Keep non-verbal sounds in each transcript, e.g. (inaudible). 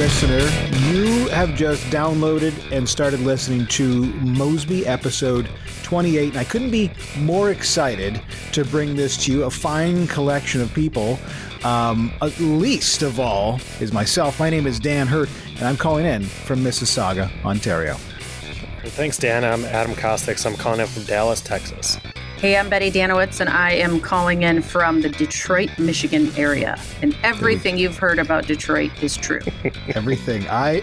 listener, you have just downloaded and started listening to Mosby episode 28. And I couldn't be more excited to bring this to you. A fine collection of people. Um, at least of all is myself. My name is Dan Hurt, and I'm calling in from Mississauga, Ontario. Thanks, Dan. I'm Adam Kostiks. I'm calling in from Dallas, Texas. Hey, I'm Betty Danowitz, and I am calling in from the Detroit, Michigan area. And everything you've heard about Detroit is true. (laughs) everything. I,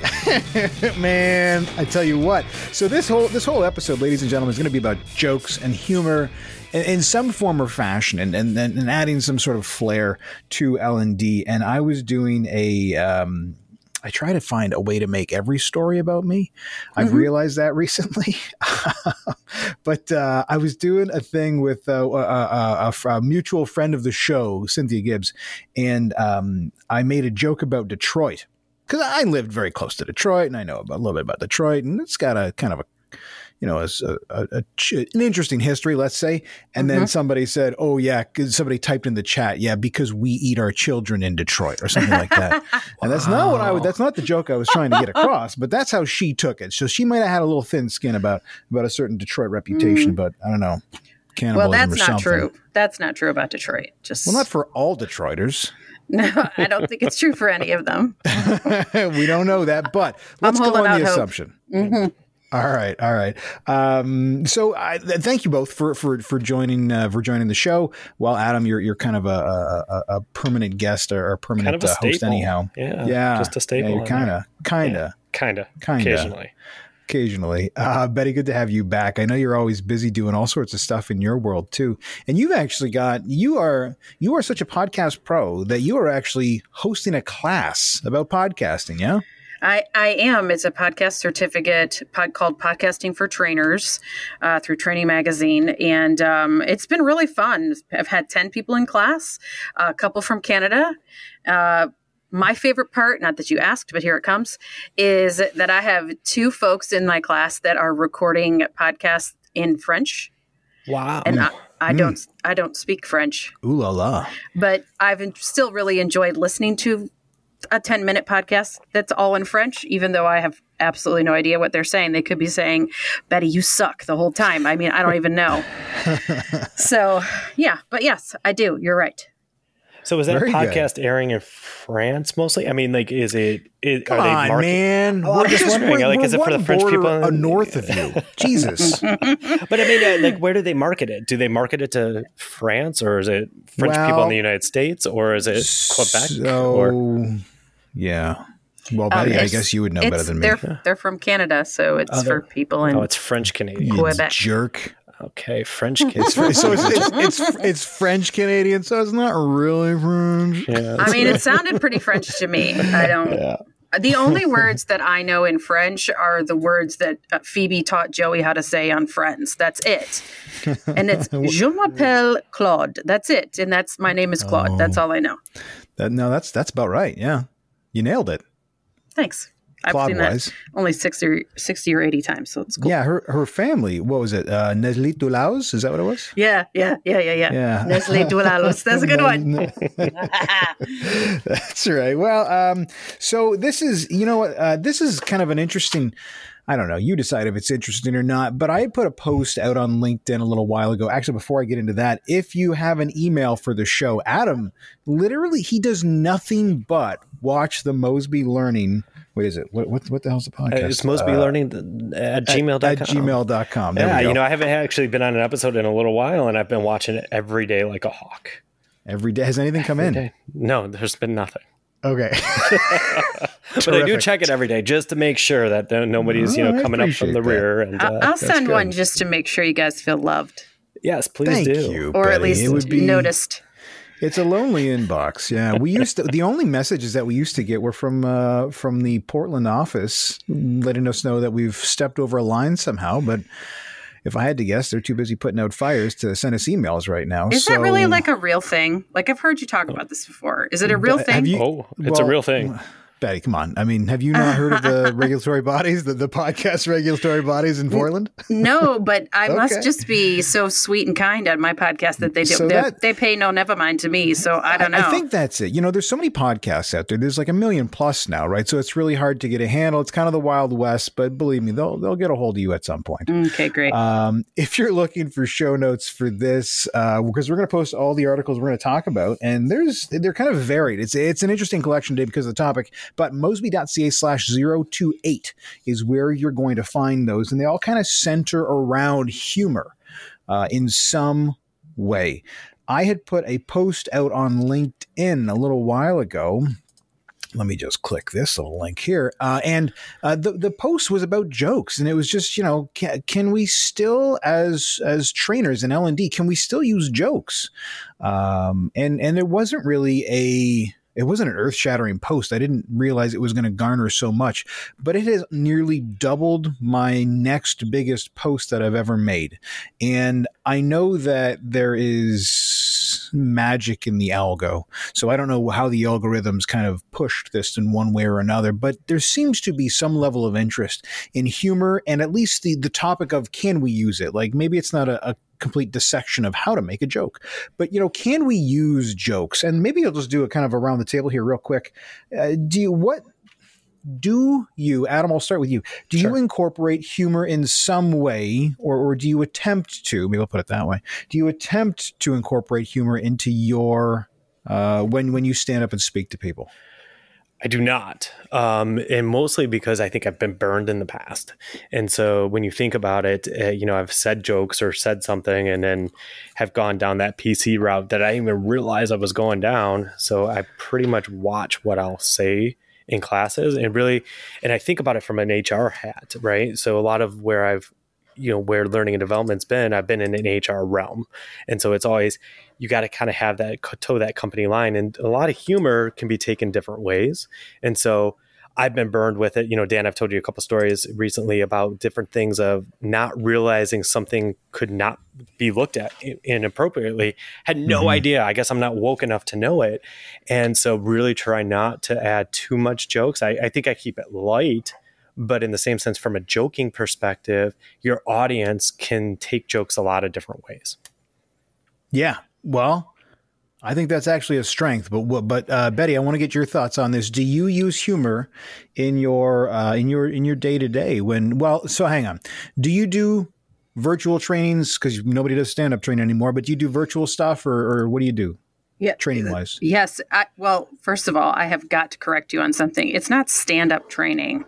(laughs) man, I tell you what. So this whole this whole episode, ladies and gentlemen, is going to be about jokes and humor in, in some form or fashion, and, and and adding some sort of flair to L and D. And I was doing a. Um, I try to find a way to make every story about me. I've mm-hmm. realized that (laughs) recently. but uh, I was doing a thing with uh, a, a, a, mutual friend of the show, Cynthia Gibbs, and um, I made a joke about Detroit because I lived very close to Detroit and I know about, a little bit about Detroit, and it's got a kind of a you know, as a, a, a, an interesting history, let's say. And mm-hmm. then somebody said, "Oh yeah," somebody typed in the chat, "Yeah, because we eat our children in Detroit" or something like that. wow. (laughs) And that's not what I would. That's not the joke I was trying to get (laughs) across. But that's how she took it. So she might have had a little thin skin about about a certain Detroit reputation. Mm. But I don't know. Well, that's not something. true. That's not true about Detroit. Just well, not for all Detroiters. (laughs) No, I don't think it's true for any of them. we don't know that, but let's go on the hope. assumption. Mm-hmm. All right, all right. Um, so, I, thank you both for for for joining uh, for joining the show. Well, Adam, you're you're kind of a a, a permanent guest or a permanent kind of a uh, host, anyhow. Yeah, yeah, just a staple. Kind of, kind of, kind of, kind of, occasionally. Occasionally, uh, Betty, good to have you back. I know you're always busy doing all sorts of stuff in your world too, and you've actually got you are you are such a podcast pro that you are actually hosting a class about podcasting. Yeah. I, I am. It's a podcast certificate pod, called Podcasting for Trainers uh, through Training Magazine. And um, it's been really fun. I've had 10 people in class, a couple from Canada. Uh, my favorite part, not that you asked, but here it comes, is that I have two folks in my class that are recording podcasts in French. Wow. And I, I mm. don't I don't speak French. Ooh la la. But I've still really enjoyed listening to a 10 minute podcast that's all in French, even though I have absolutely no idea what they're saying. They could be saying, Betty, you suck the whole time. I mean, I don't even know. (laughs) so, yeah, but yes, I do. You're right. So is that Very podcast good. airing in France mostly? I mean, like, is it? Is, Come are they on, man. Oh, we're just wondering, like, is it for the French people in, north of you? (laughs) Jesus. but I mean, uh, like, where do they market it? Do they market it to France, or is it French well, people in the United States, or is it Quebec? So, or? yeah. Well, Betty, um, I guess you would know better than me. They're, they're from Canada, so it's oh, for people in. Oh, it's French Canadian. Quebec. Jerk. Okay, French kids. (laughs) so it's, it's, it's, it's, French Canadian, so it's not really French. Yeah, I mean, it sounded pretty French to me. I don't. Yeah. The only words that I know in French are the words that uh, Phoebe taught Joey how to say on Friends. That's it. And it's (laughs) Je m'appelle Claude. That's it. And that's my name is Claude. Oh. That's all I know. That, no, that's that's about right. Yeah. You nailed it. Thanks. I've seen that only 60 or, 60 or 80 times, so it's cool. Yeah, her her family, what was it? Uh, Nestle Toulouse? Is that what it was? Yeah, yeah, yeah, yeah, yeah. yeah. Nestle Toulouse. That's a good one. (laughs) That's right. Well, um, so this is, you know, uh, this is kind of an interesting I don't know. You decide if it's interesting or not. But I put a post out on LinkedIn a little while ago. Actually, before I get into that, if you have an email for the show, Adam literally he does nothing but watch the Mosby Learning. What is it? What what, what the hell's the podcast? Uh, it's Mosby uh, Learning at gmail.com. At, at gmail.com. There yeah, you know, I haven't actually been on an episode in a little while, and I've been watching it every day like a hawk. Every day. Has anything come every in? Day. No, there's been nothing. Okay. (laughs) (laughs) but I do check it every day just to make sure that nobody's, you know, coming up from the that. rear. And uh, I'll send one just to make sure you guys feel loved. Yes, please Thank do. You, or Betty. at least be, noticed. It's a lonely inbox. Yeah, we used to. The only messages that we used to get were from uh, from the Portland office, letting us know that we've stepped over a line somehow. But if I had to guess, they're too busy putting out fires to send us emails right now. Is so, that really like a real thing? Like I've heard you talk about this before. Is it a real thing? You, oh, it's well, a real thing. Betty, come on. I mean, have you not heard of the (laughs) regulatory bodies, the, the podcast regulatory bodies in Portland? No, (laughs) but I okay. must just be so sweet and kind on my podcast that they do. So that, they pay no never mind to me. So I don't know. I, I think that's it. You know, there's so many podcasts out there. There's like a million plus now, right? So it's really hard to get a handle. It's kind of the Wild West, but believe me, they'll they'll get a hold of you at some point. Okay, great. Um, if you're looking for show notes for this, uh, because we're going to post all the articles we're going to talk about, and there's they're kind of varied. It's it's an interesting collection today because of the topic. But mosby.ca slash 028 is where you're going to find those. And they all kind of center around humor uh, in some way. I had put a post out on LinkedIn a little while ago let me just click this little link here. Uh, and uh, the the post was about jokes, and it was just you know can, can we still as as trainers in L and D can we still use jokes? Um, and and there wasn't really a it wasn't an earth shattering post. I didn't realize it was going to garner so much, but it has nearly doubled my next biggest post that I've ever made. And I know that there is magic in the algo. So I don't know how the algorithms kind of pushed this in one way or another, but there seems to be some level of interest in humor and at least the, the topic of can we use it? Like maybe it's not a, a complete dissection of how to make a joke. But you know, can we use jokes? And maybe I'll just do a kind of around the table here, real quick. Uh, do you what? Do you, Adam? I'll start with you. Do sure. you incorporate humor in some way, or, or do you attempt to? Maybe I'll put it that way. Do you attempt to incorporate humor into your uh, when when you stand up and speak to people? I do not. Um, and mostly because I think I've been burned in the past. And so when you think about it, uh, you know, I've said jokes or said something and then have gone down that PC route that I didn't even realize I was going down. So I pretty much watch what I'll say in classes and really, and I think about it from an HR hat, right? So a lot of where I've you know where learning and development's been i've been in an hr realm. And so it's always you got to kind of have that toe that company line and a lot of humor can be taken different ways. And so i've been burned with it. You know dan i've told you a couple stories recently about different things of not realizing something could not be looked at inappropriately. Had no mm-hmm. idea. I guess i'm not woke enough to know it. And so really try not to add too much jokes. I, I think i keep it light but in the same sense from a joking perspective your audience can take jokes a lot of different ways yeah well I think that's actually a strength, but but uh, Betty, I want to get your thoughts on this. Do you use humor in your uh, in your in your day to day? When well, so hang on. Do you do virtual trainings because nobody does stand up training anymore? But do you do virtual stuff, or, or what do you do? Yeah, training wise. Yes. I, well, first of all, I have got to correct you on something. It's not stand up training.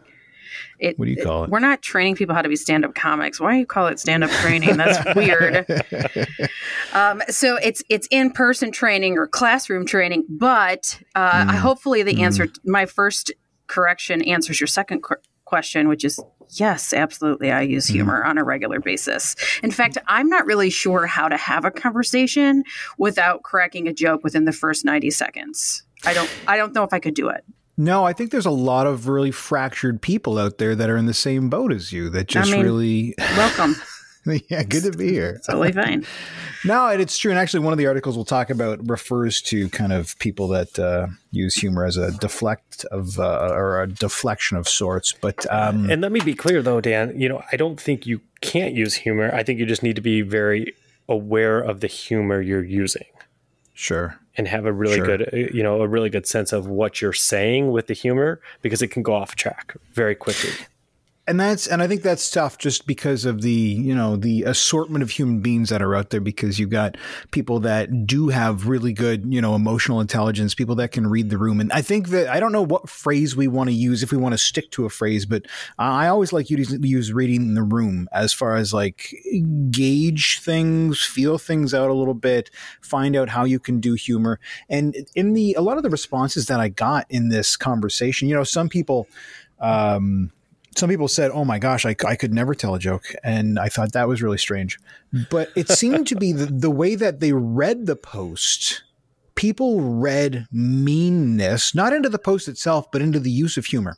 It, what do you call it, it? We're not training people how to be stand up comics. Why do you call it stand up training? That's (laughs) weird. (laughs) Um, so it's it's in person training or classroom training, but uh, mm. hopefully the mm. answer my first correction answers your second qu- question, which is yes, absolutely. I use mm. humor mm. on a regular basis. In fact, I'm not really sure how to have a conversation without cracking a joke within the first 90 seconds. I don't I don't know if I could do it. No, I think there's a lot of really fractured people out there that are in the same boat as you that just I mean, really welcome. (laughs) yeah, good to be here. totally fine. (laughs) no, and it's true. And actually, one of the articles we'll talk about refers to kind of people that uh, use humor as a deflect of uh, or a deflection of sorts. But um, and let me be clear, though, Dan. You know, I don't think you can't use humor. I think you just need to be very aware of the humor you're using. Sure and have a really sure. good uh, you know a really good sense of what you're saying with the humor because it can go off track very quickly and that's and I think that's tough just because of the you know the assortment of human beings that are out there because you've got people that do have really good you know emotional intelligence people that can read the room. And I think that I don't know what phrase we want to use if we want to stick to a phrase but I always like you to use reading the room as far as like gauge things feel things out a little bit find out how you can do humor. And in the a lot of the responses that I got in this conversation you know some people um some people said, "Oh my gosh, I, I could never tell a joke," and I thought that was really strange. But it (laughs) seemed to be the, the way that they read the post. People read meanness not into the post itself, but into the use of humor,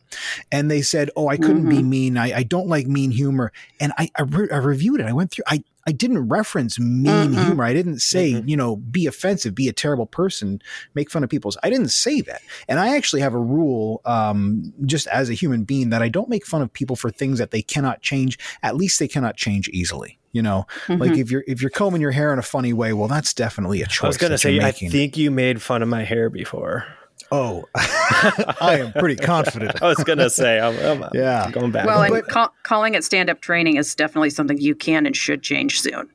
and they said, "Oh, I couldn't mm-hmm. be mean. I, I, don't like mean humor." And I I, re- I reviewed it. I went through. I I didn't reference mean mm humor. I didn't say, mm-hmm. you know, be offensive, be a terrible person, make fun of people's. I didn't say that. And I actually have a rule, um, just as a human being, that I don't make fun of people for things that they cannot change. At least they cannot change easily. You know, mm-hmm. like if you're if you're combing your hair in a funny way, well, that's definitely a choice. I was going to say, I think you made fun of my hair before. Oh, (laughs) I am pretty confident. I was going to say, I'm, I'm, (laughs) yeah, I'm going back. Well, and ca- calling it stand up training is definitely something you can and should change soon.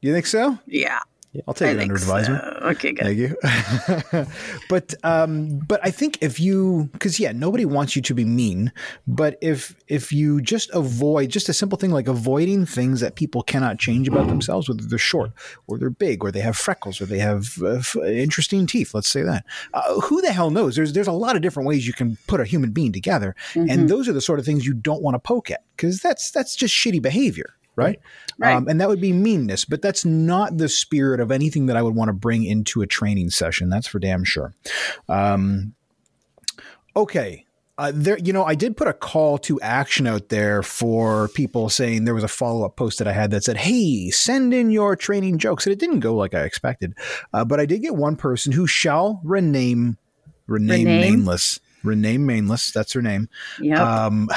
You think so? Yeah. I'll take I it under advisement. So. Okay, good. Thank you. (laughs) but um, but I think if you because yeah, nobody wants you to be mean. But if if you just avoid just a simple thing like avoiding things that people cannot change about themselves, whether they're short or they're big or they have freckles or they have uh, f- interesting teeth, let's say that. Uh, who the hell knows? There's there's a lot of different ways you can put a human being together, mm-hmm. and those are the sort of things you don't want to poke at because that's that's just shitty behavior right? right. Um, and that would be meanness, but that's not the spirit of anything that I would want to bring into a training session. That's for damn sure. Um, okay. Uh, there, you know, I did put a call to action out there for people saying there was a follow up post that I had that said, "Hey, send in your training jokes." And it didn't go like I expected, uh, but I did get one person who shall rename, rename, rename? nameless Renee Mainless, that's her name. Yeah. Um,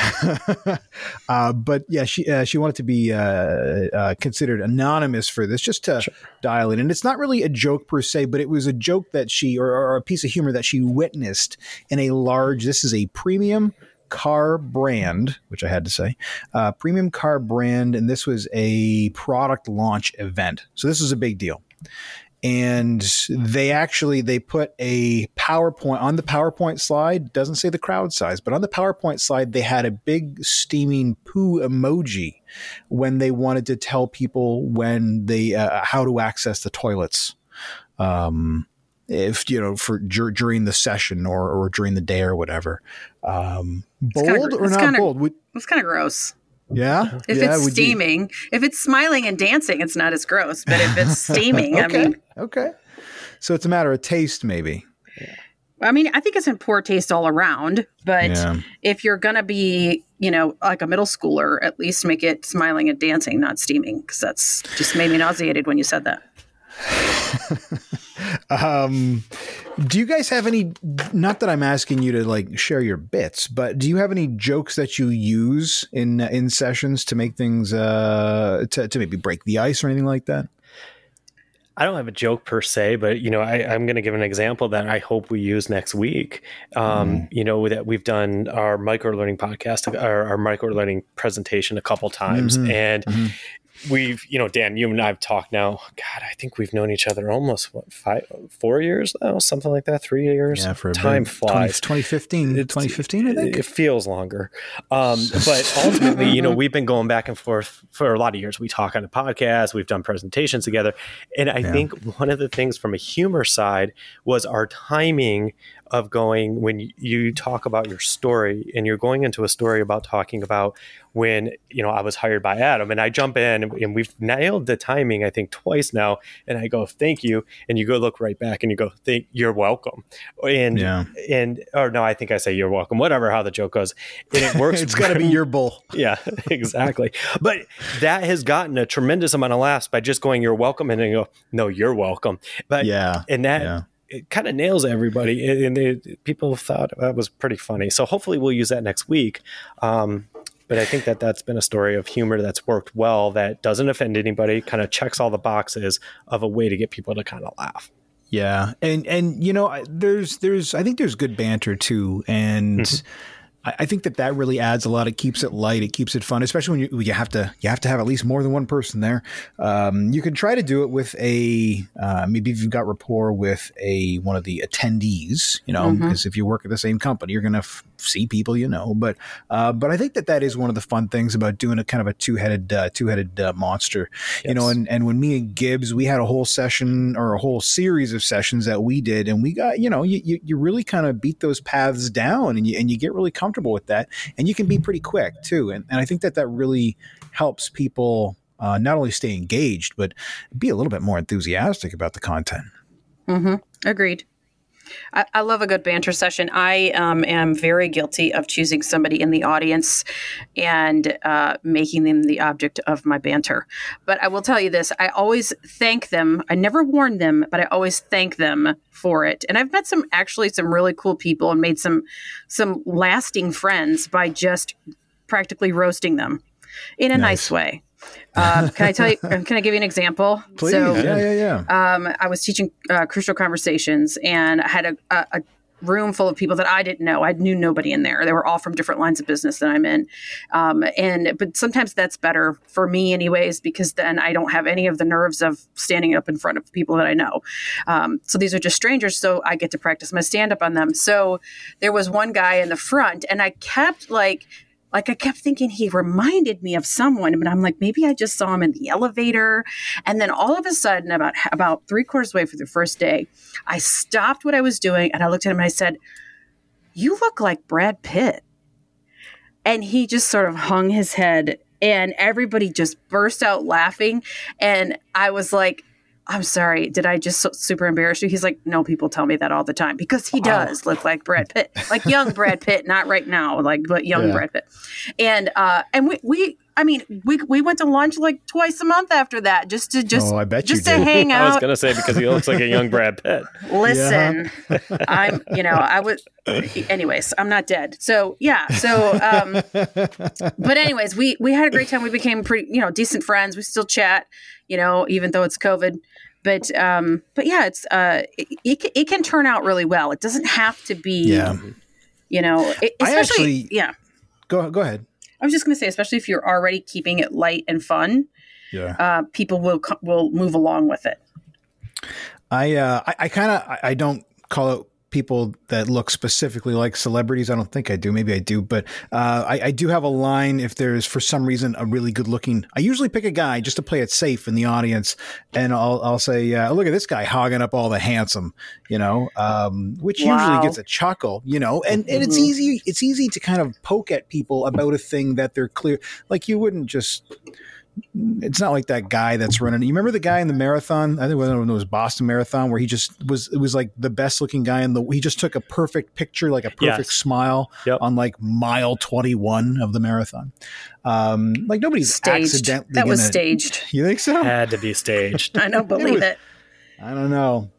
(laughs) uh, but yeah, she uh, she wanted to be uh, uh, considered anonymous for this, just to sure. dial it. And it's not really a joke per se, but it was a joke that she, or, or a piece of humor that she witnessed in a large. This is a premium car brand, which I had to say, uh, premium car brand, and this was a product launch event. So this was a big deal and they actually they put a powerpoint on the powerpoint slide doesn't say the crowd size but on the powerpoint slide they had a big steaming poo emoji when they wanted to tell people when they uh, how to access the toilets. Um, if you know for dur- during the session or, or during the day or whatever. Um, bold kinda, or not kinda, bold it's kind of gross yeah. If yeah, it's steaming, you... if it's smiling and dancing, it's not as gross. But if it's (laughs) steaming, okay. I mean, okay. So it's a matter of taste, maybe. I mean, I think it's in poor taste all around. But yeah. if you're gonna be, you know, like a middle schooler, at least make it smiling and dancing, not steaming, because that's just made me nauseated when you said that. (laughs) um, do you guys have any? Not that I'm asking you to like share your bits, but do you have any jokes that you use in in sessions to make things uh to to maybe break the ice or anything like that? I don't have a joke per se, but you know, I, am going to give an example that I hope we use next week. Um, mm. You know, that we've done our micro learning podcast, our, our micro learning presentation a couple times, mm-hmm. and mm-hmm we've you know dan you and i've talked now. God i think we've known each other almost what five four years now? Something like that? Three years? Yeah for time flies. 20, 2015 it, 2015 i think? it feels longer. Um, (laughs) but ultimately you know we've been going back and forth for a lot of years. We talk on the podcast we've done presentations together. And i yeah. think one of the things from a humor side was our timing of going when you talk about your story and you're going into a story about talking about when you know I was hired by Adam and I jump in and we've nailed the timing I think twice now and I go thank you and you go look right back and you go thank you're welcome and yeah. and or no I think I say you're welcome whatever how the joke goes and it works (laughs) it's got to be your bull. (laughs) Yeah exactly. But that has gotten a tremendous amount of laughs by just going you're welcome and then you go no you're welcome. But yeah and that yeah it kind of nails everybody, and they, people thought that was pretty funny. So hopefully we'll use that next week. Um, but I think that that's been a story of humor that's worked well. That doesn't offend anybody. Kind of checks all the boxes of a way to get people to kind of laugh. Yeah, and and you know, there's there's I think there's good banter too, and. Mm-hmm. I think that that really adds a lot. It keeps it light. It keeps it fun, especially when you, you have to you have to have at least more than one person there. Um, you can try to do it with a uh, maybe if you've got rapport with a one of the attendees, you know, because mm-hmm. if you work at the same company, you're going to f- see people you know. But uh, but I think that that is one of the fun things about doing a kind of a two headed uh, two headed uh, monster, yes. you know. And and when me and Gibbs, we had a whole session or a whole series of sessions that we did, and we got you know you you, you really kind of beat those paths down, and you and you get really comfortable comfortable with that, and you can be pretty quick too. And, and I think that that really helps people uh, not only stay engaged, but be a little bit more enthusiastic about the content. Mm-hmm. Agreed. I, I, love a good banter session. I um, am very guilty of choosing somebody in the audience and uh, making them the object of my banter. But I will tell you this I always thank them. I never warn them, but I always thank them for it. And I've met some actually some really cool people and made some some lasting friends by just practically roasting them in a nice, nice way. Uh, can I tell you? (laughs) Can I give you an example? Please. So, yeah, yeah, yeah. Um, I was teaching uh, crucial conversations, and I had a, a, a, room full of people that I didn't know. I knew nobody in there. They were all from different lines of business that I'm in. Um, and but sometimes that's better for me, anyways, because then I don't have any of the nerves of standing up in front of people that I know. Um, so these are just strangers, so I get to practice my stand up on them. So there was one guy in the front, and I kept like like I kept thinking he reminded me of someone, but I'm like, maybe I just saw him in the elevator. And then all of a sudden, about about three quarters way for the first day, I stopped what I was doing and I looked at him and I said, You look like Brad Pitt. And he just sort of hung his head and everybody just burst out laughing. And I was like, I'm sorry, did I just so, super embarrass you? He's like, no, people tell me that all the time because he does look like Brad Pitt, like young (laughs) Brad Pitt, not right now, like but young yeah. Brad Pitt. And uh, and we we I mean, we we went to lunch like twice a month after that, just to just oh, I bet just to did. hang out. (laughs) I was gonna say because he looks like a young Brad Pitt. (laughs) Listen, yeah. I'm you know I was. Anyways, I'm not dead. So yeah. So, um, but anyways, we we had a great time. We became pretty you know decent friends. We still chat, you know, even though it's COVID but um, but yeah, it's uh, it, it, it, can turn out really well. It doesn't have to be, yeah. you know, it, especially actually, yeah. Go go ahead. I was just going to say, especially if you're already keeping it light and fun, yeah, uh, people will will move along with it. I uh, I, I kind of I, I don't call it people that look specifically like celebrities. I don't think I do. Maybe I do, but uh, I, I, do have a line. If there's for some reason a really good looking, I usually pick a guy just to play it safe in the audience, and I'll I'll say, uh, look at this guy hogging up all the handsome, you know, um, which wow. usually gets a chuckle, you know, and and it's mm-hmm. easy it's easy to kind of poke at people about a thing that they're clear, like you wouldn't just it's not like that guy that's running. You remember the guy in the marathon? I think it was Boston Marathon where he just was. It was like the best looking guy in the. He just took a perfect picture, like a perfect yes. smile yep. on like mile twenty one of the marathon. Um, like nobody's staged. accidentally. That was gonna, staged. You think so? Had to be staged. (laughs) I don't (laughs) believe it, was, it. I don't know.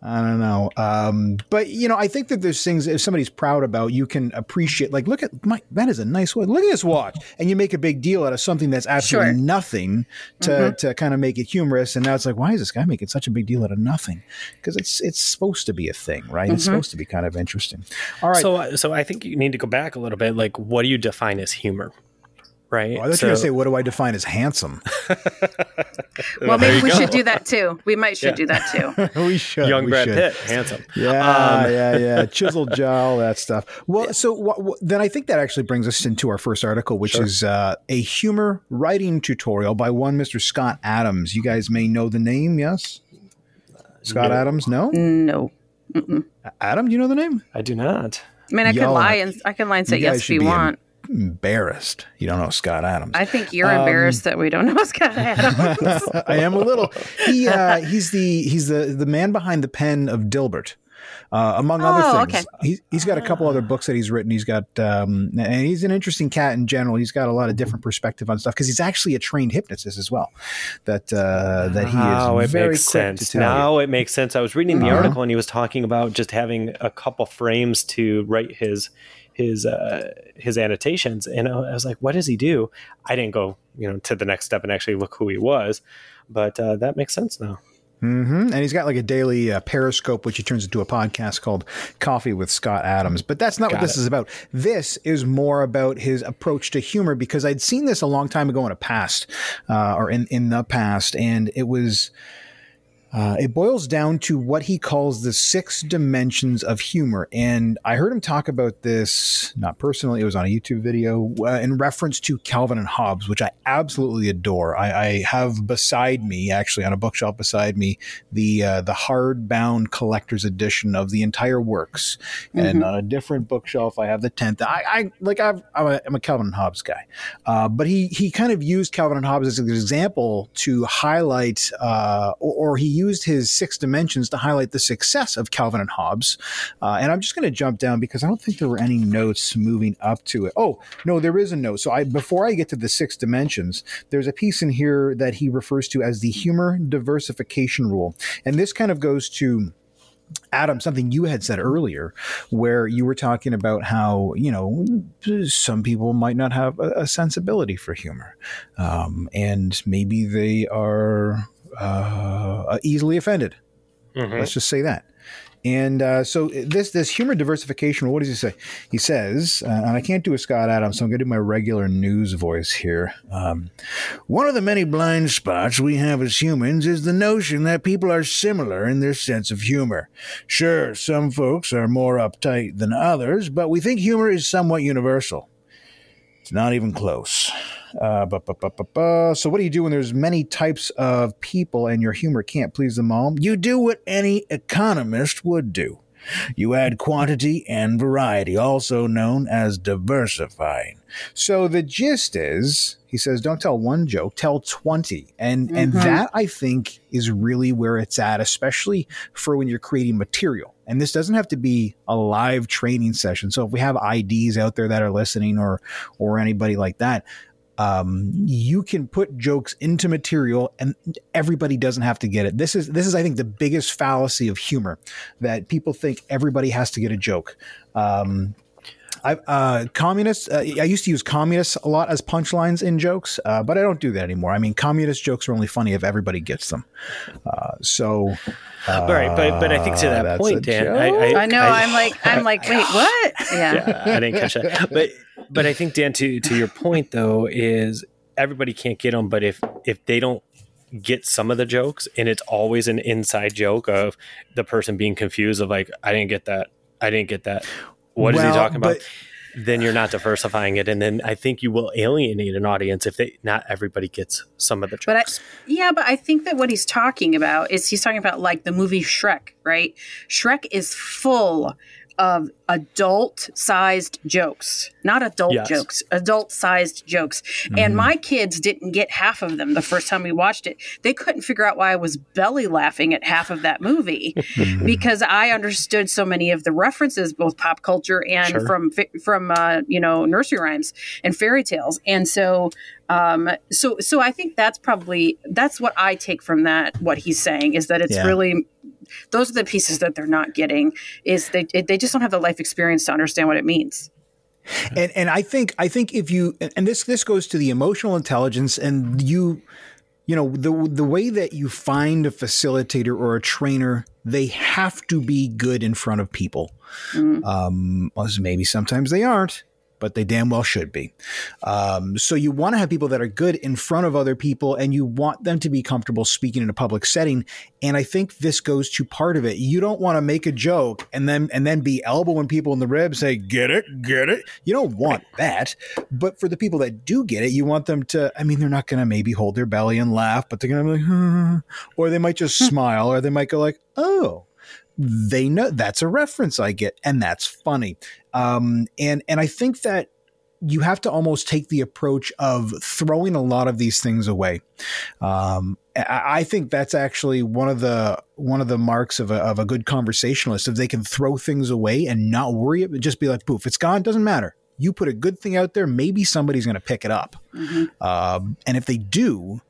I don't know. Um, but you know, I think that there's things if somebody's proud about, you can appreciate. Like, look at my that is a nice watch. Look at this watch, and you make a big deal out of something that's absolutely sure. nothing to mm-hmm. to kind of make it humorous. And now it's like, why is this guy making such a big deal out of nothing? Because it's it's supposed to be a thing, right? Mm-hmm. It's supposed to be kind of interesting. All right. So so I think you need to go back a little bit. Like, what do you define as humor? Right? Well, I thought so, you were going to say, what do I define as handsome? (laughs) well, maybe we go. should do that too. We might should yeah. do that too. (laughs) we should. Young we Brad should. Pitt, handsome. Yeah, um, yeah, yeah. (laughs) Chiseled jaw, that stuff. Well, so what, what, then I think that actually brings us into our first article, which sure. is uh, a humor writing tutorial by one Mr. Scott Adams. You guys may know the name, yes? Scott no. Adams? No? No. Mm-mm. Adam, do you know the name? I do not. I mean, I can lie and I can lie and say yes if you want embarrassed. You don't know Scott Adams. I think you're um, embarrassed that we don't know (laughs) Scott Adams. (laughs) I am a little. He uh, he's the he's the the man behind the pen of Dilbert. Uh, among oh, other things, okay. he, he's got a couple other books that he's written. He's got, um, and he's an interesting cat in general. He's got a lot of different perspective on stuff because he's actually a trained hypnotist as well. That uh, that he is. Oh, it very makes sense. now you. it makes sense. I was reading the uh-huh. article and he was talking about just having a couple frames to write his his uh, his annotations, and I was like, "What does he do?" I didn't go, you know, to the next step and actually look who he was, but uh, that makes sense now. Mm-hmm. And he's got like a daily uh, Periscope, which he turns into a podcast called Coffee with Scott Adams. But that's not got what this it. is about. This is more about his approach to humor because I'd seen this a long time ago in a past, uh, or in in the past, and it was uh, it boils down to what he calls the six dimensions of humor. And I heard him talk about this, not personally, it was on a YouTube video uh, in reference to Calvin and Hobbes, which I absolutely adore. I, I have beside me, actually on a bookshelf beside me, the uh, the hardbound collector's edition of the entire works. Mm-hmm. And on a different bookshelf, I have the 10th. I, I like, i am a, I'm a Calvin and Hobbes guy. Uh, but he, he kind of used Calvin and Hobbes as an example to highlight, uh, or, or he used his six dimensions to highlight the success of Calvin and Hobbes. Uh, and I'm just going to jump down because I don't think there were any notes moving up to it. Oh, no, there is a note. So I before I get to the six dimensions, there's a piece in here that he refers to as the humor diversification rule. And this kind of goes to Adam, something you had said earlier, where you were talking about how you know some people might not have a, a sensibility for humor, um, and maybe they are uh, easily offended. Mm-hmm. Let's just say that. And uh, so this this humor diversification. What does he say? He says, uh, and I can't do a Scott Adams, so I'm going to do my regular news voice here. Um, One of the many blind spots we have as humans is the notion that people are similar in their sense of humor. Sure, some folks are more uptight than others, but we think humor is somewhat universal. It's not even close. Uh, bu- bu- bu- so, what do you do when there's many types of people and your humor can't please them all? You do what any economist would do. You add quantity and variety, also known as diversifying. So the gist is, he says, don't tell one joke, tell 20. And mm-hmm. and that I think is really where it's at, especially for when you're creating material. And this doesn't have to be a live training session. So if we have IDs out there that are listening or or anybody like that, um, you can put jokes into material and everybody doesn't have to get it. This is this is I think the biggest fallacy of humor that people think everybody has to get a joke. Um, I, uh, communists. Uh, I used to use communists a lot as punchlines in jokes, uh, but I don't do that anymore. I mean, communist jokes are only funny if everybody gets them. Uh, so, all right, but but I think to that uh, point, Dan, I, I, I, know I, am like I'm like, wait, (laughs) what? Yeah. yeah, I didn't catch that. But but I think Dan, to to your point though, is everybody can't get them, but if if they don't get some of the jokes and it's always an inside joke of the person being confused of like i didn't get that i didn't get that what well, is he talking about? then you're not diversifying it, and then I think you will alienate an audience if they not everybody gets some of the jokes. But I, yeah, but I think that what he's talking about is he's talking about like the movie Shrek, right? Shrek is full of adult sized jokes, not adult yes. jokes, adult sized jokes. Mm-hmm. And my kids didn't get half of them the first time we watched it. They couldn't figure out why I was belly laughing at half of that movie (laughs) mm-hmm. because I understood so many of the references, both pop culture and sure. from from uh, you know nursery rhymes and fairy tales. And so um, so so I think that's probably that's what I take from that. What he's saying is that it's yeah. really those are the pieces that they're not getting is they they just don't have the life experience to understand what it means. And and i think i think if you and this this goes to the emotional intelligence and you you know the the way that you find a facilitator or a trainer they have to be good in front of people. Mm. um maybe sometimes they aren't but they damn well should be. Um, so you want to have people that are good in front of other people and you want them to be comfortable speaking in a public setting. And I think this goes to part of it. You don't want to make a joke and then and then be elbowing people in the ribs, say, get it, get it. You don't want that. But for the people that do get it, you want them to, I mean, they're not going to maybe hold their belly and laugh, but they're going to be like, hmm. or they might just smile, or they might go like, oh, they know that's a reference I get, and that's funny. Um, and and I think that you have to almost take the approach of throwing a lot of these things away. Um, I think that's actually one of the one of the marks of a, of a good conversationalist. If they can throw things away and not worry, it just be like, poof, it's gone, doesn't matter. You put a good thing out there, maybe somebody's going to pick it up, mm-hmm. um, and if they do,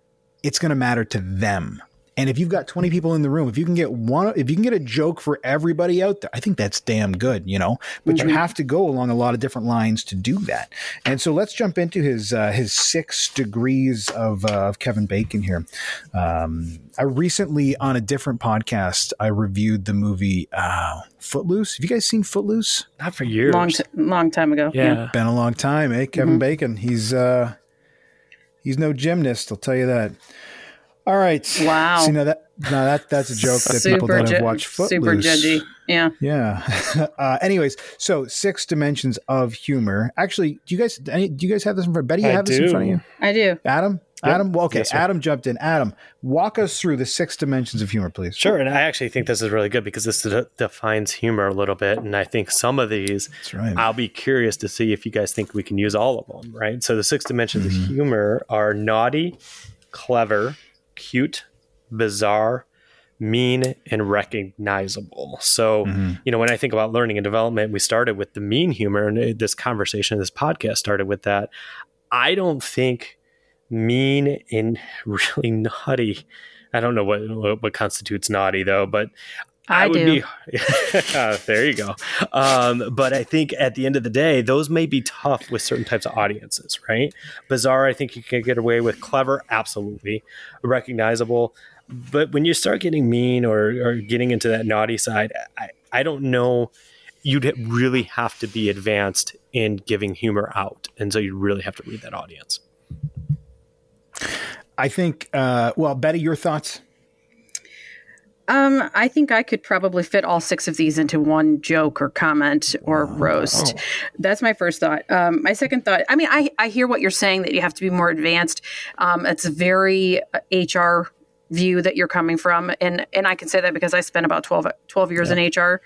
it's going to matter to them. And if you've got 20 people in the room, if you can get one, if you can get a joke for everybody out there, I think that's damn good, you know. But mm-hmm. you have to go along a lot of different lines to do that. And so let's jump into his uh, his six degrees of, uh, of Kevin Bacon here. Um, I recently on a different podcast I reviewed the movie uh, Footloose. Have you guys seen Footloose? Not for years. Long t- long time ago. Yeah. yeah. been a long time, eh? Kevin mm-hmm. Bacon. He's uh, he's no gymnast. I'll tell you that. All right. Wow. See, now that now that that's a joke that super people that have watched Footloose. Super judgy. Yeah. Yeah. (laughs) Uh, anyways, so six dimensions of humor. Actually, do you guys do you guys have this in front? Betty, you I have do. this in front of you? I do. Adam. Yep. Adam. Well, okay. Yes, Adam jumped in. Adam, walk us through the six dimensions of humor, please. Sure. And I actually think this is really good because this de- defines humor a little bit. And I think some of these, right. I'll be curious to see if you guys think we can use all of them. Right. So the six dimensions mm-hmm. of humor are naughty, clever, cute, bizarre, mean and recognizable. So, Mm-hmm. you know, when I think about learning and development, we started with the mean humor, and this conversation, this podcast started with that. I don't think mean and (laughs) really naughty. I don't know what what, what constitutes naughty though, but I would do. be (laughs) there you go. Um, but I think at the end of the day, those may be tough with certain types of audiences, right? Bizarre, I think you can get away with. Clever, absolutely. Recognizable. But when you start getting mean or, or getting into that naughty side, I, I don't know. You'd really have to be advanced in giving humor out. And so you really have to read that audience. I think. Uh, well, Betty, your thoughts? Um, I think I could probably fit all six of these into one joke or comment or roast. That's my first thought. Um, my second thought. I mean, I I hear what you're saying that you have to be more advanced. Um, it's a very uh, HR view that you're coming from and and I can say that because I spent about 12, 12 years in HR.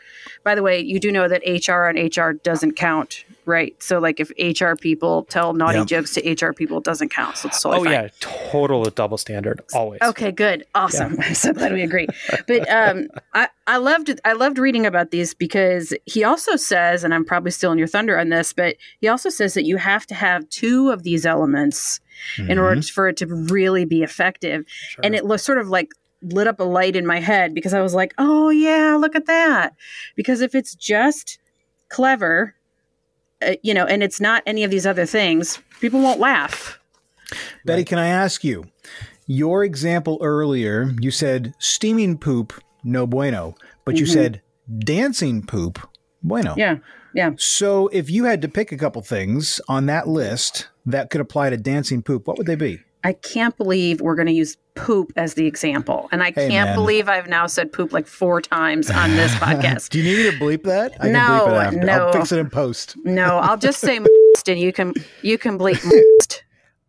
By the way, you do know that HR and HR doesn't count, right? So like if HR people tell naughty Yep. jokes to HR people it doesn't count. So it's totally Oh, fine. yeah. Total double standard. Always. Okay, good, awesome. I'm (laughs) so glad we agree. But um, I I loved I loved reading about these because he also says, and I'm probably still in your thunder on this, but he also says that you have to have two of these elements in order for it to really be effective. Sure. And it was sort of like lit up a light in my head because I was like, oh yeah, look at that. Because if it's just clever, uh, you know, and it's not any of these other things, people won't laugh. Betty, can I ask you? Your example earlier, you said steaming poop, no bueno, but you said dancing poop, bueno. Yeah, yeah. So if you had to pick a couple things on that list that could apply to dancing poop, what would they be? I can't believe we're going to use poop as the example. And I Hey, can't man. believe I've now said poop like four times on this (laughs) podcast. Do you need me to bleep that? I can No, bleep it after. no. I'll fix it in post. no, I'll just say (laughs) most and you can you can bleep. (laughs)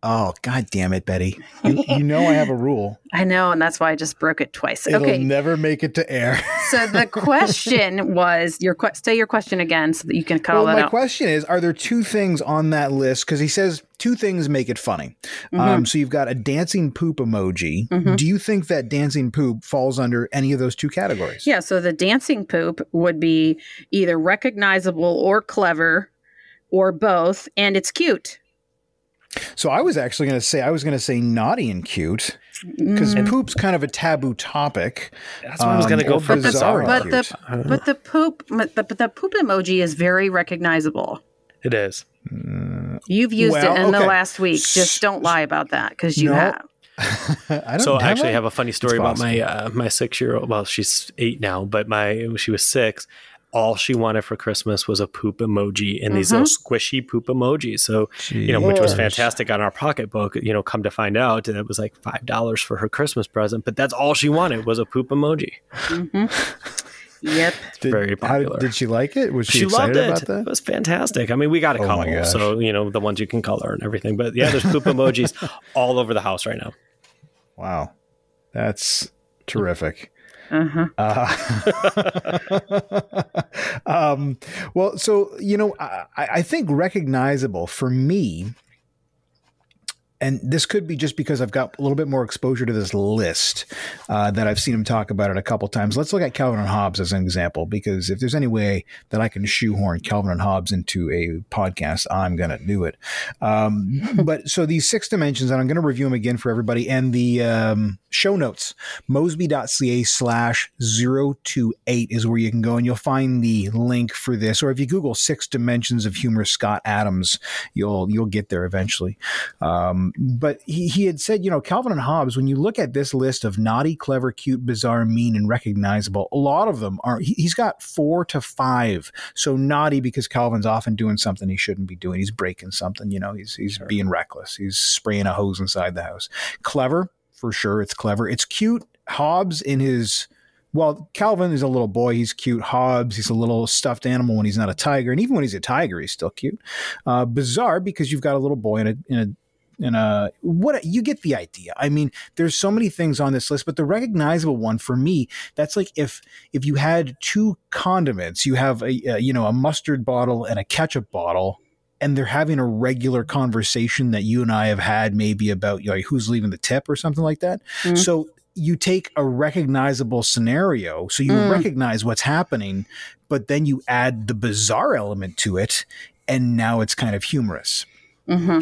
Oh, god damn it, Betty. (laughs) You, you know I have a rule. I know, and that's why I just broke it twice. It'll okay. never make it to air. (laughs) so the question (laughs) was your que- say your question again so that you can call well, that my out. question is Are there two things on that list? Because he says two things make it funny. Mm-hmm. Um, so you've got a dancing poop emoji. Do you think that dancing poop falls under any of those two categories? yeah, so the dancing poop would be either recognizable or clever or both, and it's cute. So I was actually going to say, I was going to say naughty and cute Mm. because poop's kind of a taboo topic. That's what I was going to Um, go for. bizarre Bizarre. But the but the poop but the, but the poop emoji is very recognizable. It is. You've used Well, it in the last week. Just don't lie about that because you No. have. (laughs) I don't So I actually I? have a funny story It's about my uh, my six year old. Well, she's eight now, but my she was six. All she wanted for Christmas was a poop emoji and these little mm-hmm. squishy poop emojis. So you know, which was fantastic on our pocketbook. You know, come to find out, it was like five dollars for her Christmas present. But that's all she wanted was a poop emoji. Mm-hmm. (laughs) Yep. Did, very how did- popular. did she like it? Was she, She loved excited it. about It was fantastic. I mean, we got a Oh my couple, so you know the ones you can color and everything. But yeah, there's poop emojis (laughs) all over the house right now. Wow. That's terrific. Uh-huh. Uh, (laughs) um, well, so you know, I, I think recognizable for me, and this could be just because I've got a little bit more exposure to this list uh, that I've seen him talk about it a couple times. Let's look at Calvin and Hobbes as an example, because if there's any way that I can shoehorn Calvin and Hobbes into a podcast, I'm going to do it. Um, (laughs) but so these six dimensions, and I'm going to review them again for everybody, and the um, show notes, mosby.ca slash 028 is where you can go and you'll find the link for this. Or if you Google six dimensions of humor, Scott Adams, you'll, you'll get there eventually. Um, but he, he had said, you know, Calvin and Hobbes, when you look at this list of naughty, clever, cute, bizarre, mean, and recognizable, a lot of them are, he, he's got four to five. So naughty because Calvin's often doing something he shouldn't be doing. He's breaking something, you know, he's, he's being reckless. He's spraying a hose inside the house. Clever, for sure. It's clever. It's cute. Hobbes in his well, Calvin is a little boy. He's cute. Hobbes, he's a little stuffed animal when he's not a tiger, and even when he's a tiger, he's still cute. Uh, bizarre because you've got a little boy in a in a in a what you get the idea. I mean, there's so many things on this list, but the recognizable one for me, that's like if if you had two condiments, you have a, a you know a mustard bottle and a ketchup bottle, and they're having a regular conversation that you and I have had maybe about you know, who's leaving the tip or something like that. Mhm. So you take a recognizable scenario, so you Mm. recognize what's happening, but then you add the bizarre element to it, and now it's kind of humorous. hmm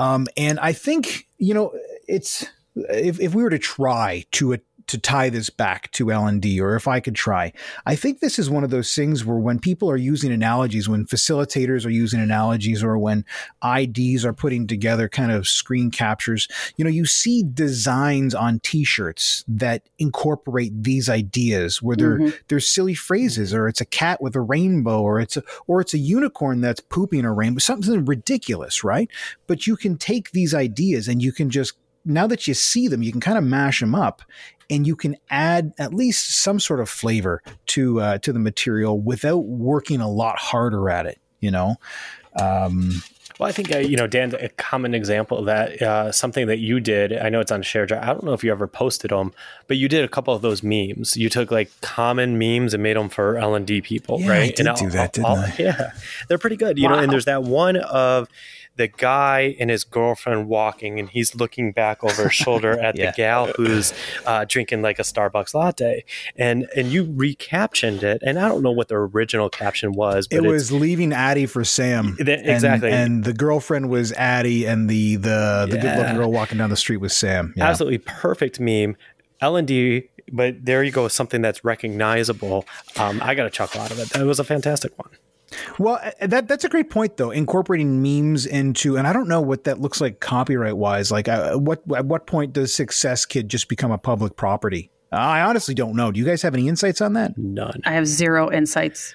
Um, and I think you know it's if if we were to try to to tie this back to L and D, or if I could try, I think this is one of those things where when people are using analogies, when facilitators are using analogies, or when IDs are putting together kind of screen captures, you know, you see designs on T-shirts that incorporate these ideas, where they're Mhm. there's silly phrases, or it's a cat with a rainbow, or it's a or it's a unicorn that's pooping a rainbow, something ridiculous, right? But you can take these ideas and you can just now that you see them, you can kind of mash them up, and you can add at least some sort of flavor to uh, to the material without working a lot harder at it. You know, um, Well, I think uh, you know, Dan, a common example of that uh, something that you did. I know it's on share drive. I don't know if you ever posted them, but you did a couple of those memes. You took like common memes and made them for L and D people, Yeah, I right? did and do that, didn't I? Yeah, they're pretty good. You know, and there's that one of the guy and his girlfriend walking, and he's looking back over his shoulder (laughs) at Yeah. the gal who's uh, drinking like a Starbucks latte, and and you recaptioned it. And I don't know what the original caption was, but it it's- was leaving Addie for Sam. That- And- exactly. And, the girlfriend was Addie, and the the the good looking girl walking down the street was Sam. Yeah. absolutely perfect meme. L and D, but there you go, something that's recognizable. Um, I got a chuckle out of it. That was a fantastic one. Well, uh, that that's a great point though. Incorporating memes into, and I don't know what that looks like copyright wise. Like, uh, what at what point does Success Kid just become a public property? I honestly don't know. Do you guys have any insights on that? None. I have zero insights.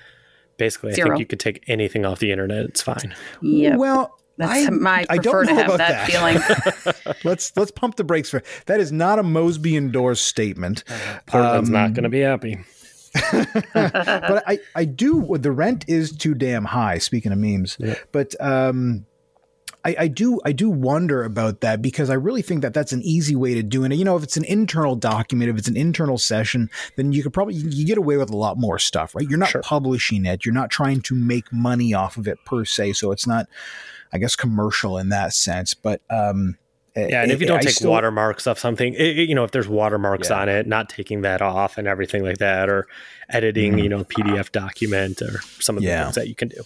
Basically, I think you could take anything off the internet. It's fine. Yeah. Well, That's I, my I don't to know have about that, that. feeling. (laughs) let's let's pump the brakes for that. Is not a Mosby endorsed statement. Portland's Um, not going to be happy. (laughs) but I, I do the rent is too damn high speaking of memes Yeah. but um I, I do I do wonder about that because I really think that that's an easy way to do it. You know, if it's an internal document, if it's an internal session, then you could probably you, get away with a lot more stuff, right? You're not Sure. publishing it, you're not trying to make money off of it per se, so it's not, I guess, commercial in that sense. But um, Yeah, and if you don't take still- watermarks off something, it- it- you know, if there's watermarks Yeah. on it, not taking that off and everything like that, or editing, you know, PDF document or some of the Mm-hmm. Yeah. things that you can do.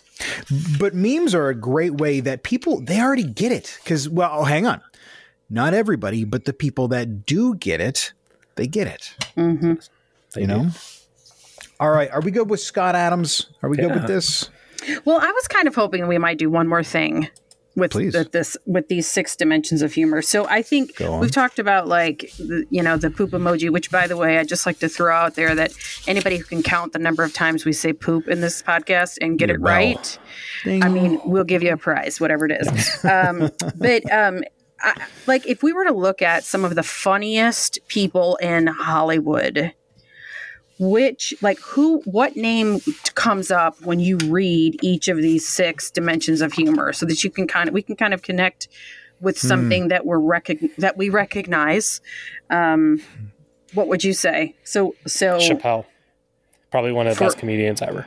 But memes are a great way that people they already get it because well, oh, hang on, not everybody, but the people that do get it, they get it. hmm They you do. know. All right, are we good with Scott Adams? Are we good with this? Well, I was kind of hoping we might do one more thing with this with these six dimensions of humor. So I think we've talked about like the, you know the poop emoji, which by the way, I just like to throw out there that anybody who can count the number of times we say poop in this podcast and get Your it right, I mean, we'll give you a prize, whatever it is. (laughs) um, but um, I, like, if we were to look at some of the funniest people in Hollywood, which, like, who, what name comes up when you read each of these six dimensions of humor, so that you can kind of, we can kind of connect with something that we're recog- that we recognize. Um, what would you say? So, so Chappelle, probably one of the For- best comedians ever.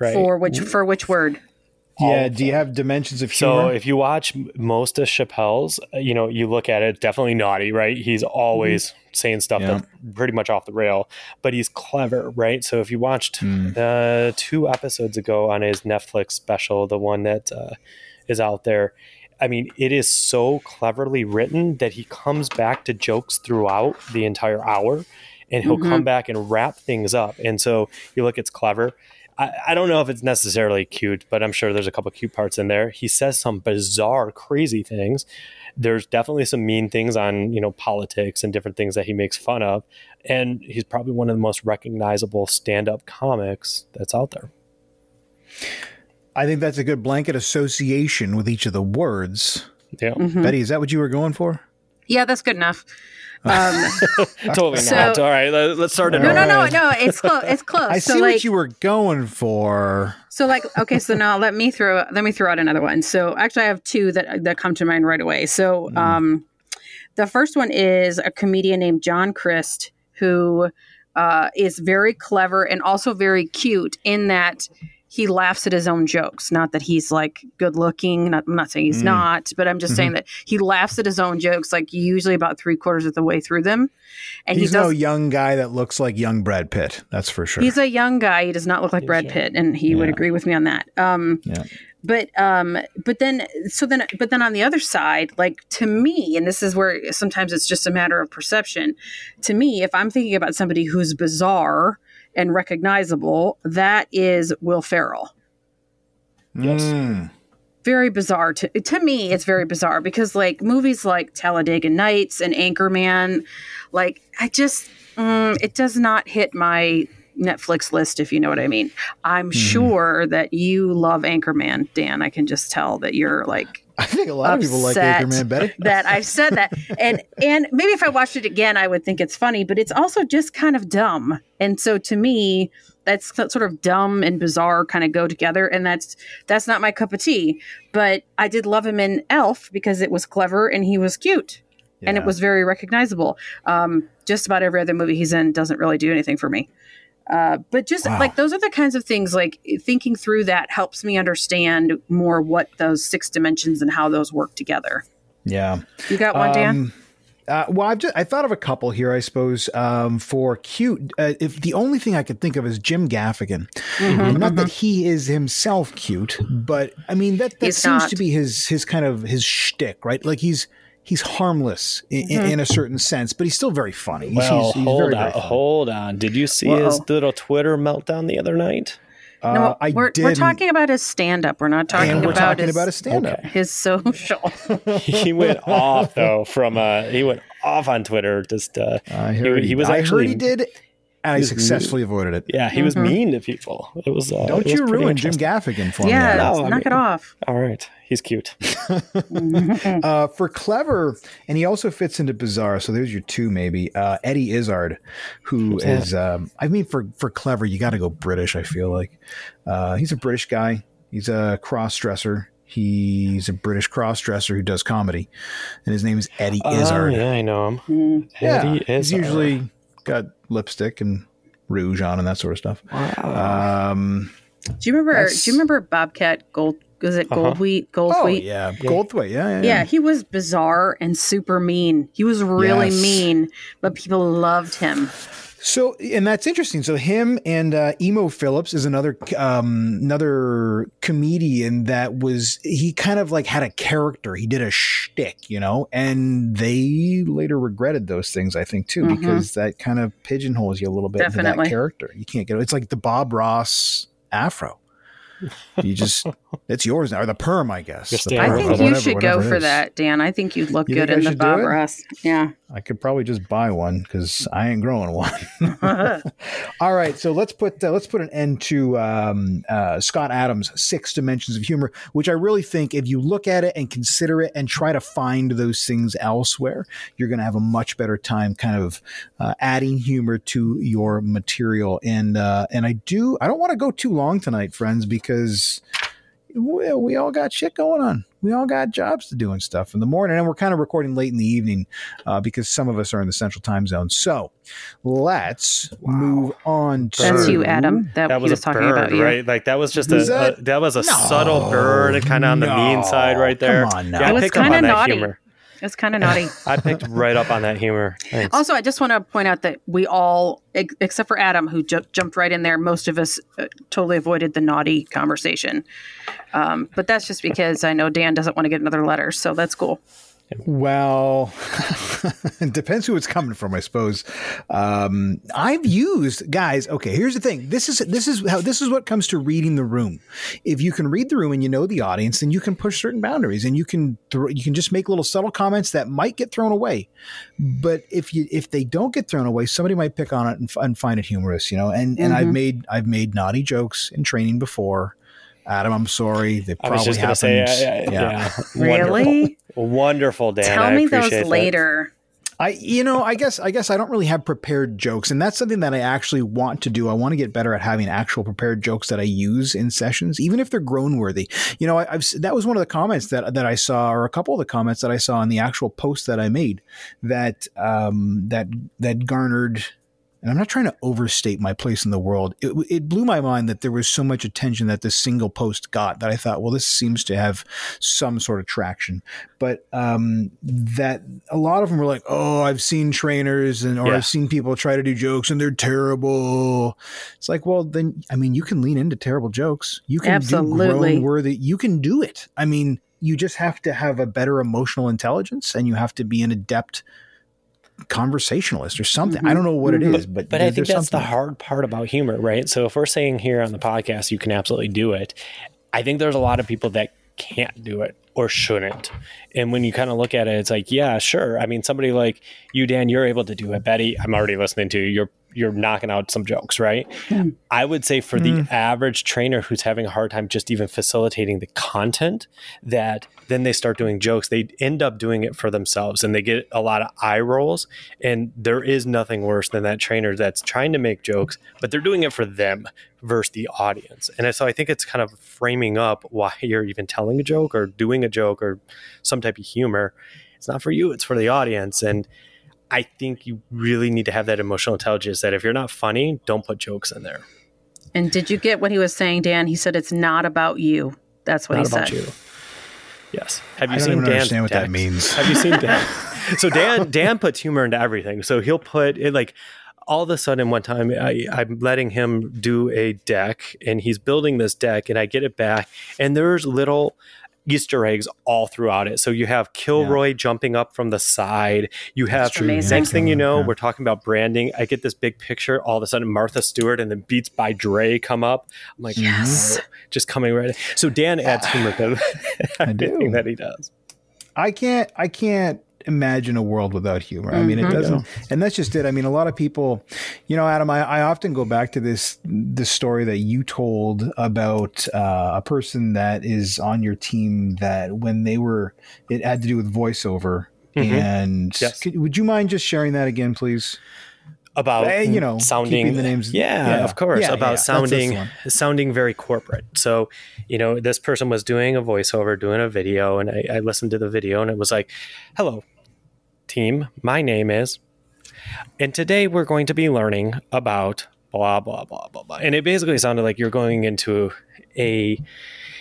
Right. for which for which word? Yeah. Do you have dimensions of humor? So if you watch most of Chappelle's, uh, you know, you look at it, definitely naughty, right? He's always saying stuff Yeah. that's pretty much off the rail, but he's clever, right? So if you watched Mm. uh, two episodes ago on his Netflix special, the one that uh, is out there, I mean, it is so cleverly written that he comes back to jokes throughout the entire hour and he'll Mhm. come back and wrap things up. And so you look, it's clever. I, I don't know if it's necessarily cute, but I'm sure there's a couple cute parts in there. He says some bizarre, crazy things. There's definitely some mean things on, you know, politics and different things that he makes fun of. And he's probably one of the most recognizable stand-up comics that's out there. I think that's a good blanket association with each of the words. Yeah. Mhm. Betty, is that what you were going for? Yeah, that's good enough. Um, (laughs) totally So- not. All right, let, us start it no, no, no, no. It's close. It's (laughs) close. I so see like, what you were going for. so like, okay. So now let me throw let me throw out another one. So actually, I have two that that come to mind right away. So Mm. um, the first one is a comedian named John Crist who uh, is very clever and also very cute in that he laughs at his own jokes. Not that he's like good looking. Not, I'm not saying he's mm. not, but I'm just mm-hmm. saying that he laughs at his own jokes like usually about three quarters of the way through them. And he's he does, no young guy that looks like young Brad Pitt. That's for sure. He's a young guy. He does not look like Brad Pitt, and he yeah. would agree with me on that. Um, yeah but um but then so then but then on the other side like to me and this is where sometimes it's just a matter of perception to me if i'm thinking about somebody who's bizarre and recognizable, that is Will Ferrell. Yes. Mm. Very bizarre to to me. It's very bizarre because like movies like Talladega Nights and Anchorman, like I just mm, it does not hit my Netflix list, if you know what I mean. I'm mm. sure that you love Anchorman, Dan. I can just tell that you're like I think a lot of people like Anchorman better. (laughs) that I've said that, and and maybe if I watched it again, I would think it's funny, but it's also just kind of dumb. And so to me, that's sort of dumb and bizarre kind of go together, and that's that's not my cup of tea. But I did love him in Elf because it was clever and he was cute. Yeah. And it was very recognizable. Um, just about every other movie he's in doesn't really do anything for me. Uh, but just wow. like those are the kinds of things like thinking through that helps me understand more what those six dimensions and how those work together. Yeah. You got one, Dan? Um, uh, well, I've just, I thought of a couple here, I suppose, um, for cute. Uh, if the only thing I could think of is Jim Gaffigan, mm-hmm, not mm-hmm. that he is himself cute, but I mean that that he's seems not. to be his his kind of his shtick, right? Like he's he's harmless in, mm-hmm. in, a certain sense, but he's still very funny. Well, he's, he's hold very, on, very hold on. Did you see Whoa. his little Twitter meltdown the other night? Uh, no, I we're, we're talking about his stand up. We're not talking and we're about talking his, about his stand up. Okay. His social. (laughs) he went off though from uh he went off on Twitter just uh I heard he, he was I actually he did and I successfully mean. avoided it. Yeah, he mm-hmm. was mean to people. It was. Uh, Don't it was you ruin Jim Gaffigan for yeah, me? Yeah, no, knock I mean, it off. All right, he's cute. (laughs) uh, for clever, and he also fits into bizarre. So there's your two, maybe. Uh, Eddie Izzard, who What's is. Um, I mean, for for clever, you got to go British. I feel like uh, he's a British guy. He's a cross dresser. He's a British cross dresser who does comedy, and his name is Eddie oh, Izzard. yeah, I know him. Mm. Yeah, Eddie He's usually got lipstick and rouge on and that sort of stuff. Wow. Um, do you remember? Do you remember Bobcat Gold? Was it uh-huh. Goldthwait? Goldthwait? Oh yeah, Goldthwait. Yeah, yeah, yeah, yeah. He was bizarre and super mean. He was really yes. mean, but people loved him. So, and that's interesting. So, him and uh, Emo Philips is another um, another comedian that was he kind of like had a character. He did a shtick, you know, and they later regretted those things. I think too, mm-hmm. because that kind of pigeonholes you a little bit Definitely. into that character. You can't get it's like the Bob Ross afro. You just it's yours now, or the perm, I guess. I think you should go for that, Dan. I think you'd look you good in the Bob Ross. Yeah. I could probably just buy one because I ain't growing one. (laughs) (laughs) All right, so let's put uh, let's put an end to um, uh, Scott Adams' Six Dimensions of Humor, which I really think if you look at it and consider it and try to find those things elsewhere, you're going to have a much better time, kind of uh, adding humor to your material. And uh, and I do I don't want to go too long tonight, friends, because we, we all got shit going on. We all got jobs to do and stuff in the morning, and we're kind of recording late in the evening uh, because some of us are in the central time zone. So let's wow. move on to that's you, Adam. That, that was, was talking bird, about you. right? Like that was just was a, that? a, that was a no, subtle bird, kind of on no, the mean side, right there. Come on, now. Yeah, it was kind of naughty. Humor. It's kind of naughty. (laughs) I picked right up on that humor. Thanks. Also, I just want to point out that we all, except for Adam, who ju- jumped right in there, most of us uh, totally avoided the naughty conversation. Um, but that's just because I know Dan doesn't want to get another letter, so that's cool. Well, (laughs) (laughs) it depends who it's coming from, I suppose. Um, I've used guys. Okay, here's the thing. This is this is how this is what comes to reading the room. If you can read the room and you know the audience, then you can push certain boundaries, and you can throw, you can just make little subtle comments that might get thrown away. But if you if they don't get thrown away, somebody might pick on it and, and find it humorous, you know. And and mm-hmm. I've made I've made naughty jokes in training before. Adam, I'm sorry. They probably happened. Say, yeah, yeah, yeah. (laughs) really? Wonderful, Dan. Tell me those later. I, you know, I guess, I guess I don't really have prepared jokes, and that's something that I actually want to do. I want to get better at having actual prepared jokes that I use in sessions, even if they're groan worthy. You know, I, have that was one of the comments that that I saw, or a couple of the comments that I saw in the actual post that I made that um, that that garnered and I'm not trying to overstate my place in the world. It, it, blew my mind that there was so much attention that this single post got that I thought, well, this seems to have some sort of traction. But um, that a lot of them were like, oh, I've seen trainers and or yeah. I've seen people try to do jokes and they're terrible. It's like, well, then I mean, you can lean into terrible jokes. You can Absolutely. do groan worthy. You can do it. I mean, you just have to have a better emotional intelligence and you have to be an adept conversationalist or something. Mm-hmm. I don't know what it is, but but I think that's the hard part about humor, right? So if we're saying here on the podcast you can absolutely do it, I think there's a lot of people that can't do it or shouldn't. And when you kind of look at it, it's like, yeah, sure. I mean, somebody like you, Dan, you're able to do it. Betty, I'm already listening to you. You're you're knocking out some jokes, right? Mm. I would say for mm. the average trainer who's having a hard time just even facilitating the content, that then they start doing jokes, they end up doing it for themselves and they get a lot of eye rolls. And there is nothing worse than that trainer that's trying to make jokes, but they're doing it for them versus the audience. And so I think it's kind of framing up why (laughs) you're even telling a joke or doing a joke or some type of humor. It's not for you, it's for the audience. And I think you really need to have that emotional intelligence that if you're not funny, don't put jokes in there. And did you get what he was saying, Dan? He said it's not about you. That's what not he said. About you. Yes. Have you I seen Dan? Understand what text? that means? Have you seen (laughs) Dan? so Dan Dan puts humor into everything. So he'll put it like all of a sudden one time I, I'm letting him do a deck and he's building this deck and I get it back and there's little Easter eggs all throughout it. So you have Kilroy yeah. jumping up from the side. You have next thing you know, yeah. we're talking about branding. I get this big picture. All of a sudden, Martha Stewart and the Beats by Dre come up. I'm like, yes, just coming right. So Dan adds humor to (sighs) (laughs) everything that he does. I can't. I can't imagine a world without humor. Mm-hmm. I mean, it mm-hmm. doesn't, and that's just it. I mean, a lot of people, you know, Adam, I, I often go back to this this story that you told about uh, a person that is on your team that when they were, it had to do with voiceover. Mm-hmm. And yes. could, would you mind just sharing that again, please? about uh, you know sounding the names yeah, yeah. of course yeah, about yeah, sounding sounding very corporate so you know this person was doing a voiceover doing a video and I, I listened to the video and it was like hello team. My name is. And today we're going to be learning about blah, blah, blah, blah, blah. And it basically sounded like you're going into a,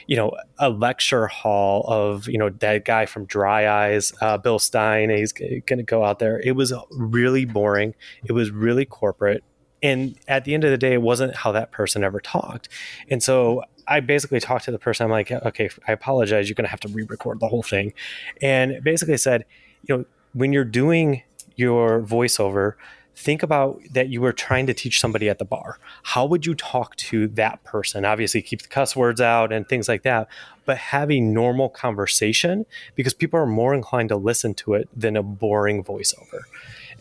you know, a lecture hall of, you know, that guy from Dry Eyes, uh, Bill Stein. He's going to go out there. It was really boring. It was really corporate. And at the end of the day, it wasn't how that person ever talked. And so I basically talked to the person. I'm like, okay, I apologize. You're going to have to re record the whole thing. And basically said, you know, when you're doing your voiceover, think about that you were trying to teach somebody at the bar. How would you talk to that person? Obviously, keep the cuss words out and things like that, but have a normal conversation because people are more inclined to listen to it than a boring voiceover.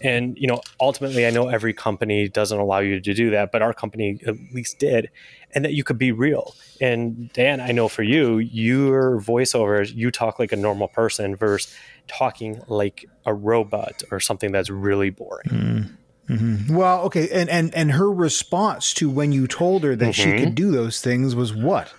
And you know, ultimately, I know every company doesn't allow you to do that, but our company at least did, and that you could be real. And Dan, I know for you, your voiceovers, you talk like a normal person versus talking like a robot or something that's really boring. Mm. Mm-hmm. Well, okay, and and and her response to when you told her that mm-hmm. she could do those things was what?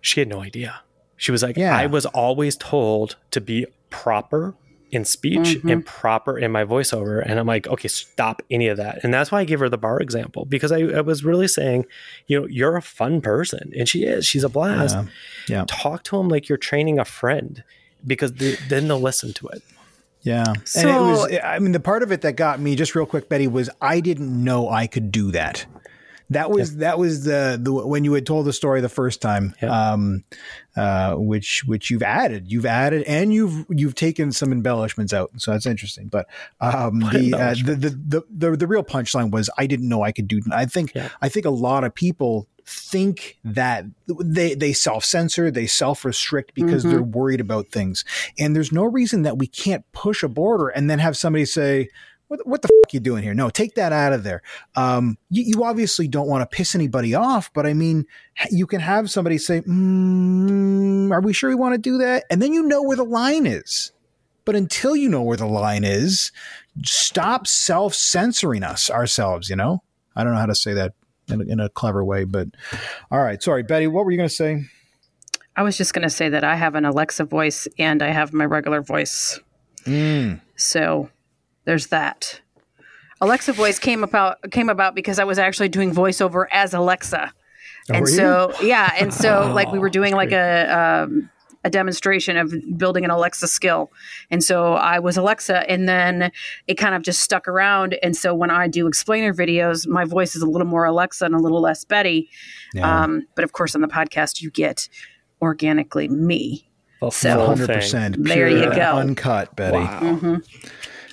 She had no idea. She was like, yeah. "I was always told to be proper in speech mm-hmm. and proper in my voiceover," and I'm like, "Okay, stop any of that." And that's why I gave her the bar example because I, I was really saying, you know, you're a fun person, and she is. She's a blast. Yeah. yeah. Talk to him like you're training a friend because they, then they'll listen to it. Yeah. So, and it was, I mean, the part of it that got me just real quick, Betty, was I didn't know I could do that. That was yeah. that was the, the when you had told the story the first time, yeah. um, uh, which which you've added, you've added, and you've you've taken some embellishments out, so that's interesting. But um, the, uh, the, the, the the the real punchline was I didn't know I could do. I think yeah. I think a lot of people think that they they self censor, they self restrict because mm-hmm. they're worried about things. And there's no reason that we can't push a border and then have somebody say, what, what the fuck are you doing here? No, take that out of there. Um, you, you, obviously don't want to piss anybody off, but I mean, you can have somebody say, mm, "Are we sure we want to do that?" And then you know where the line is. But until you know where the line is, stop self censoring us ourselves. You know, I don't know how to say that in a, in a clever way. But all right, sorry, Betty, what were you going to say? I was just going to say that I have an Alexa voice and I have my regular voice. Mm. So there's that. Alexa voice came about came about because I was actually doing voiceover as Alexa, and were you? so (laughs) yeah, and so like we were doing like great. a um, a demonstration of building an Alexa skill, and so I was Alexa, and then it kind of just stuck around, and so when I do explainer videos, my voice is a little more Alexa and a little less Betty, Yeah. um, but of course on the podcast you get organically me. The So- Hundred thing. percent. There you go. Uncut, Betty. Wow.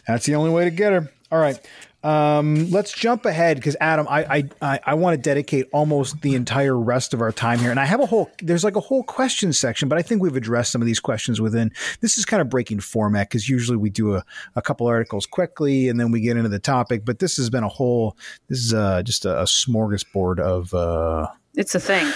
That's the only way to get her. All right. Um, let's jump ahead because Adam, I I, I, want to dedicate almost the entire rest of our time here, and I have a whole there's like a whole question section, but I think we've addressed some of these questions within. This is kind of breaking format because usually we do a, a couple articles quickly and then we get into the topic, but this has been a whole this is uh, just a, a smorgasbord of uh, It's a thing.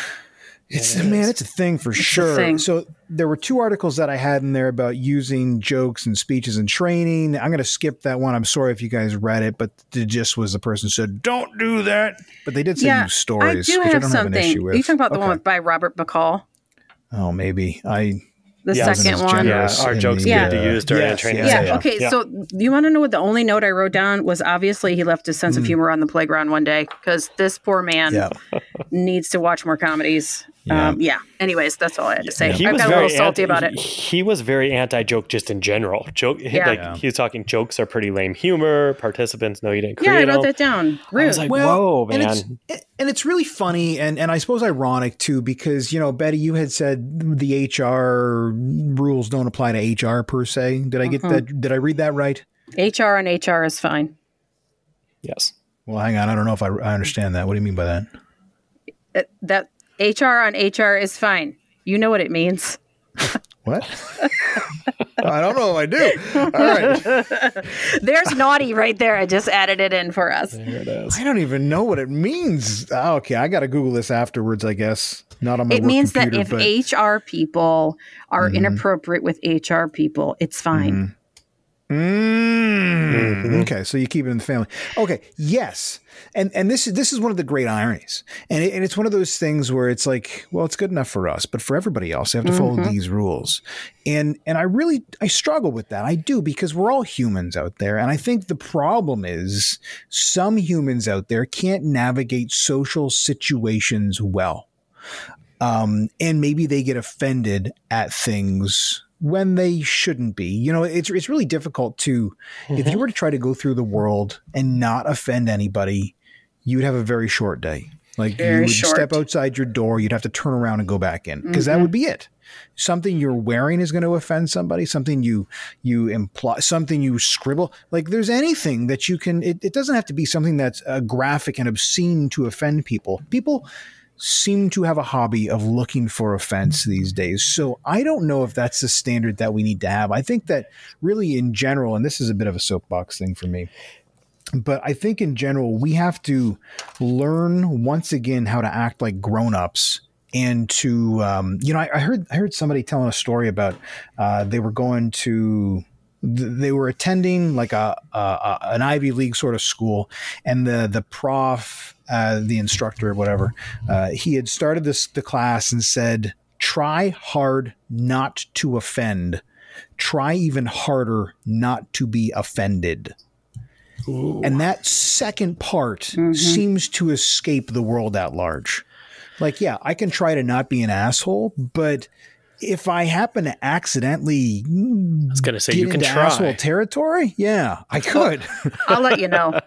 It's it man, it's a thing for a sure. thing. So there were two articles that I had in there about using jokes and speeches and training. I'm going to skip that one. I'm sorry if you guys read it, but the gist was the person said, "Don't do that." But they did say Yeah, stories, I do which I have don't have an something. issue with. Are you talking about the one by Robert McCall? Oh, maybe I. The Yeah, second one. Yeah, our jokes the, good to use during yes, training. yes, Yeah. Yeah. Okay. Yeah. So you want to know what the only note I wrote down was? Obviously, he left his sense of humor on the playground one day because this poor man Yeah. (laughs) needs to watch more comedies. Yeah. Um, yeah. Anyways, that's all I had to say. He I got a little salty anti- about it. He was very anti-joke just in general. Joke, Yeah. like Yeah. he was talking jokes are pretty lame humor. Participants no, you didn't Yeah, I wrote them. that down. I was like, whoa, and man. it's and it's really funny and and I suppose ironic too because you know Betty, you had said the HR rules don't apply to HR per se. Did I get Mhm. that? Did I read that right? HR and HR is fine. yes. Well, hang on. I don't know if I, I understand that. What do you mean by that? That HR on HR is fine. You know what it means. (laughs) What? (laughs) I don't know if I do. All right. (laughs) There's naughty right there. I just added it in for us. There it is. I don't even know what it means. Ah, Okay, I got to Google this afterwards, I guess. Not on my It work means that if but- HR people are Mhm. inappropriate with HR people, it's fine. Mm. Mhm. Okay, so you keep it in the family. Okay, yes, and and this is this is one of the great ironies, and it, and it's one of those things where it's like, well, it's good enough for us, but for everybody else, they have to follow Mhm. these rules, and and I really I struggle with that. I do because we're all humans out there, and I think the problem is some humans out there can't navigate social situations well, um, and maybe they get offended at things when they shouldn't be. You know, it's it's really difficult to if Mm-hmm. you were to try to go through the world and not offend anybody, you would have a very short day. Like you would short. step outside your door, you'd have to turn around and go back in because Mm-hmm. that would be it. Something you're wearing is going to offend somebody. Something you you imply, something you scribble. Like there's anything that you can. It, it doesn't have to be something that's uh, graphic and obscene to offend people. People seem to have a hobby of looking for offense these days. So I don't know if that's the standard that we need to have. I think that really in general, and this is a bit of a soapbox thing for me, but I think in general, we have to learn once again how to act like grown-ups and to um, you know I, I heard I heard somebody telling a story about uh, they were going to they were attending like a, a, a an Ivy League sort of school, and the the prof, uh, the instructor, whatever, uh, he had started this the class and said, "Try hard not to offend. Try even harder not to be offended." Ooh. And that second part Mhm. seems to escape the world at large. Like, yeah, I can try to not be an asshole, but if I happen to accidentally I was gonna say get you can into try. asshole territory, yeah, I could. (laughs) I'll let you know.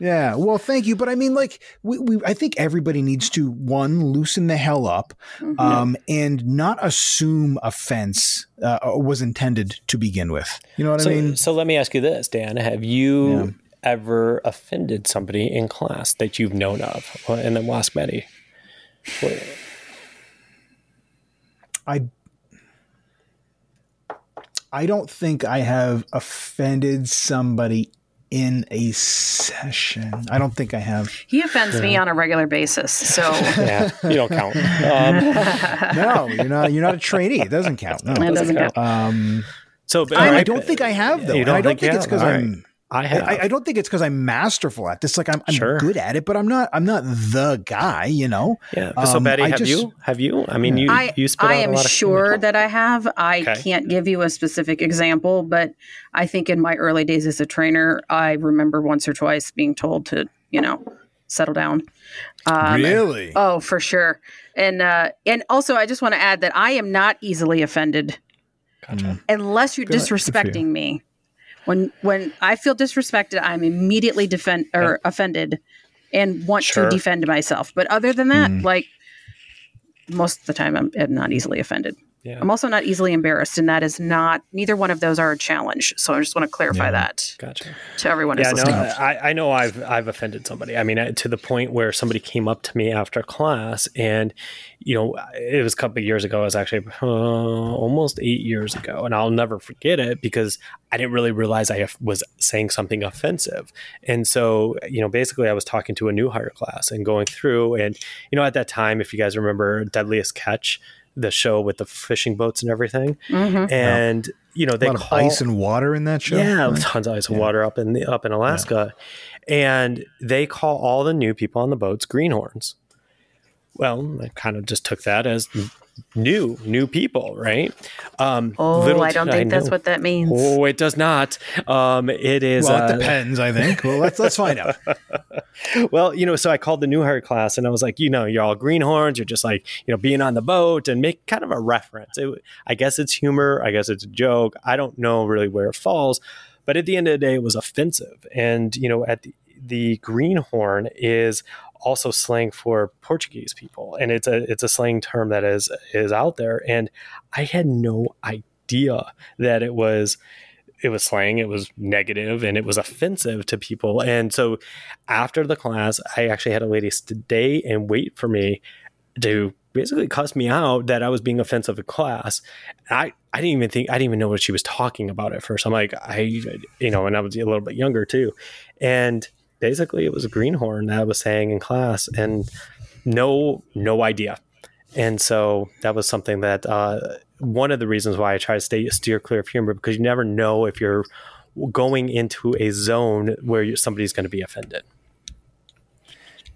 yeah, well, thank you, but I mean, like, we, we I think everybody needs to one loosen the hell up, Mhm. um, and not assume offense uh, was intended to begin with. You know what so, I mean? so let me ask you this, Dan: Have you ever offended somebody in class that you've known of? Well, And then we'll ask Betty. What- I I don't think I have offended somebody in a session. I don't think I have. He offends me on a regular basis. So (laughs) Yeah, you don't count. Um, (laughs) No, you're not. You're not a trainee. It doesn't count. No, it doesn't count. Um, so, but, I, all I don't think I have though. You And don't I don't think think it's have? because I'm. I have. I, I don't think it's because I'm masterful at this. Like I'm, I'm Sure. good at it, but I'm not. I'm not the guy. You know. yeah. so um, Betty, I have just- you? Have you? I mean, you I, you spit I out a am lot sure chemical. that I have. I Okay. can't give you a specific example, but I think in my early days as a trainer, I remember once or twice being told to, you know, settle down. Um, really? Oh, for sure. And uh, and also, I just want to add that I am not easily offended Gotcha. unless you're Good- good for you. disrespecting me. When when I feel disrespected, I'm immediately defend or offended and want Sure. to defend myself. But other than that, Mhm. like most of the time, I'm, I'm not easily offended. Yeah. I'm also not easily embarrassed, and that is not neither one of those are a challenge. So I just want to clarify Yeah. that Gotcha. to everyone Yeah, no. I, I know I've I've offended somebody. I mean, to the point where somebody came up to me after class, and you know, it was a couple of years ago. It was actually uh, almost eight years ago, and I'll never forget it because I didn't really realize I was saying something offensive. And so, you know, basically, I was talking to a new hire class and going through, and you know, at that time, if you guys remember Deadliest Catch, the show with the fishing boats and everything, Mhm. and you know, a they lot of ice and water in that show. yeah, Right? tons of ice and water up in the, up in Alaska, and they call all the new people on the boats greenhorns. Well, I kind of just took that as new, new people, right? Um, Oh, little I don't did think that's what that means. Oh, it does not. Um, it is. Well, uh, it depends. I think. Well, let's let's find out. (laughs) well, you know, so I called the new hire class and I was like, you know, you're all greenhorns. You're just like, you know, being on the boat and make kind of a reference. It, I guess it's humor. I guess it's a joke. I don't know really where it falls. But at the end of the day, it was offensive. And, you know, at the, the greenhorn is also slang for Portuguese people. And it's a it's a slang term that is is out there. And I had no idea that it was it was slang, it was negative, and it was offensive to people. And so after the class, I actually had a lady stay and wait for me to basically cuss me out that I was being offensive in class. I, I didn't even think I didn't even know what she was talking about at first. I'm like, I you know, and I was a little bit younger too. And basically it was a greenhorn that I was saying in class and no no idea. And so that was something that uh, one of the reasons why I try to stay steer clear of humor because you never know if you're going into a zone where somebody's going to be offended.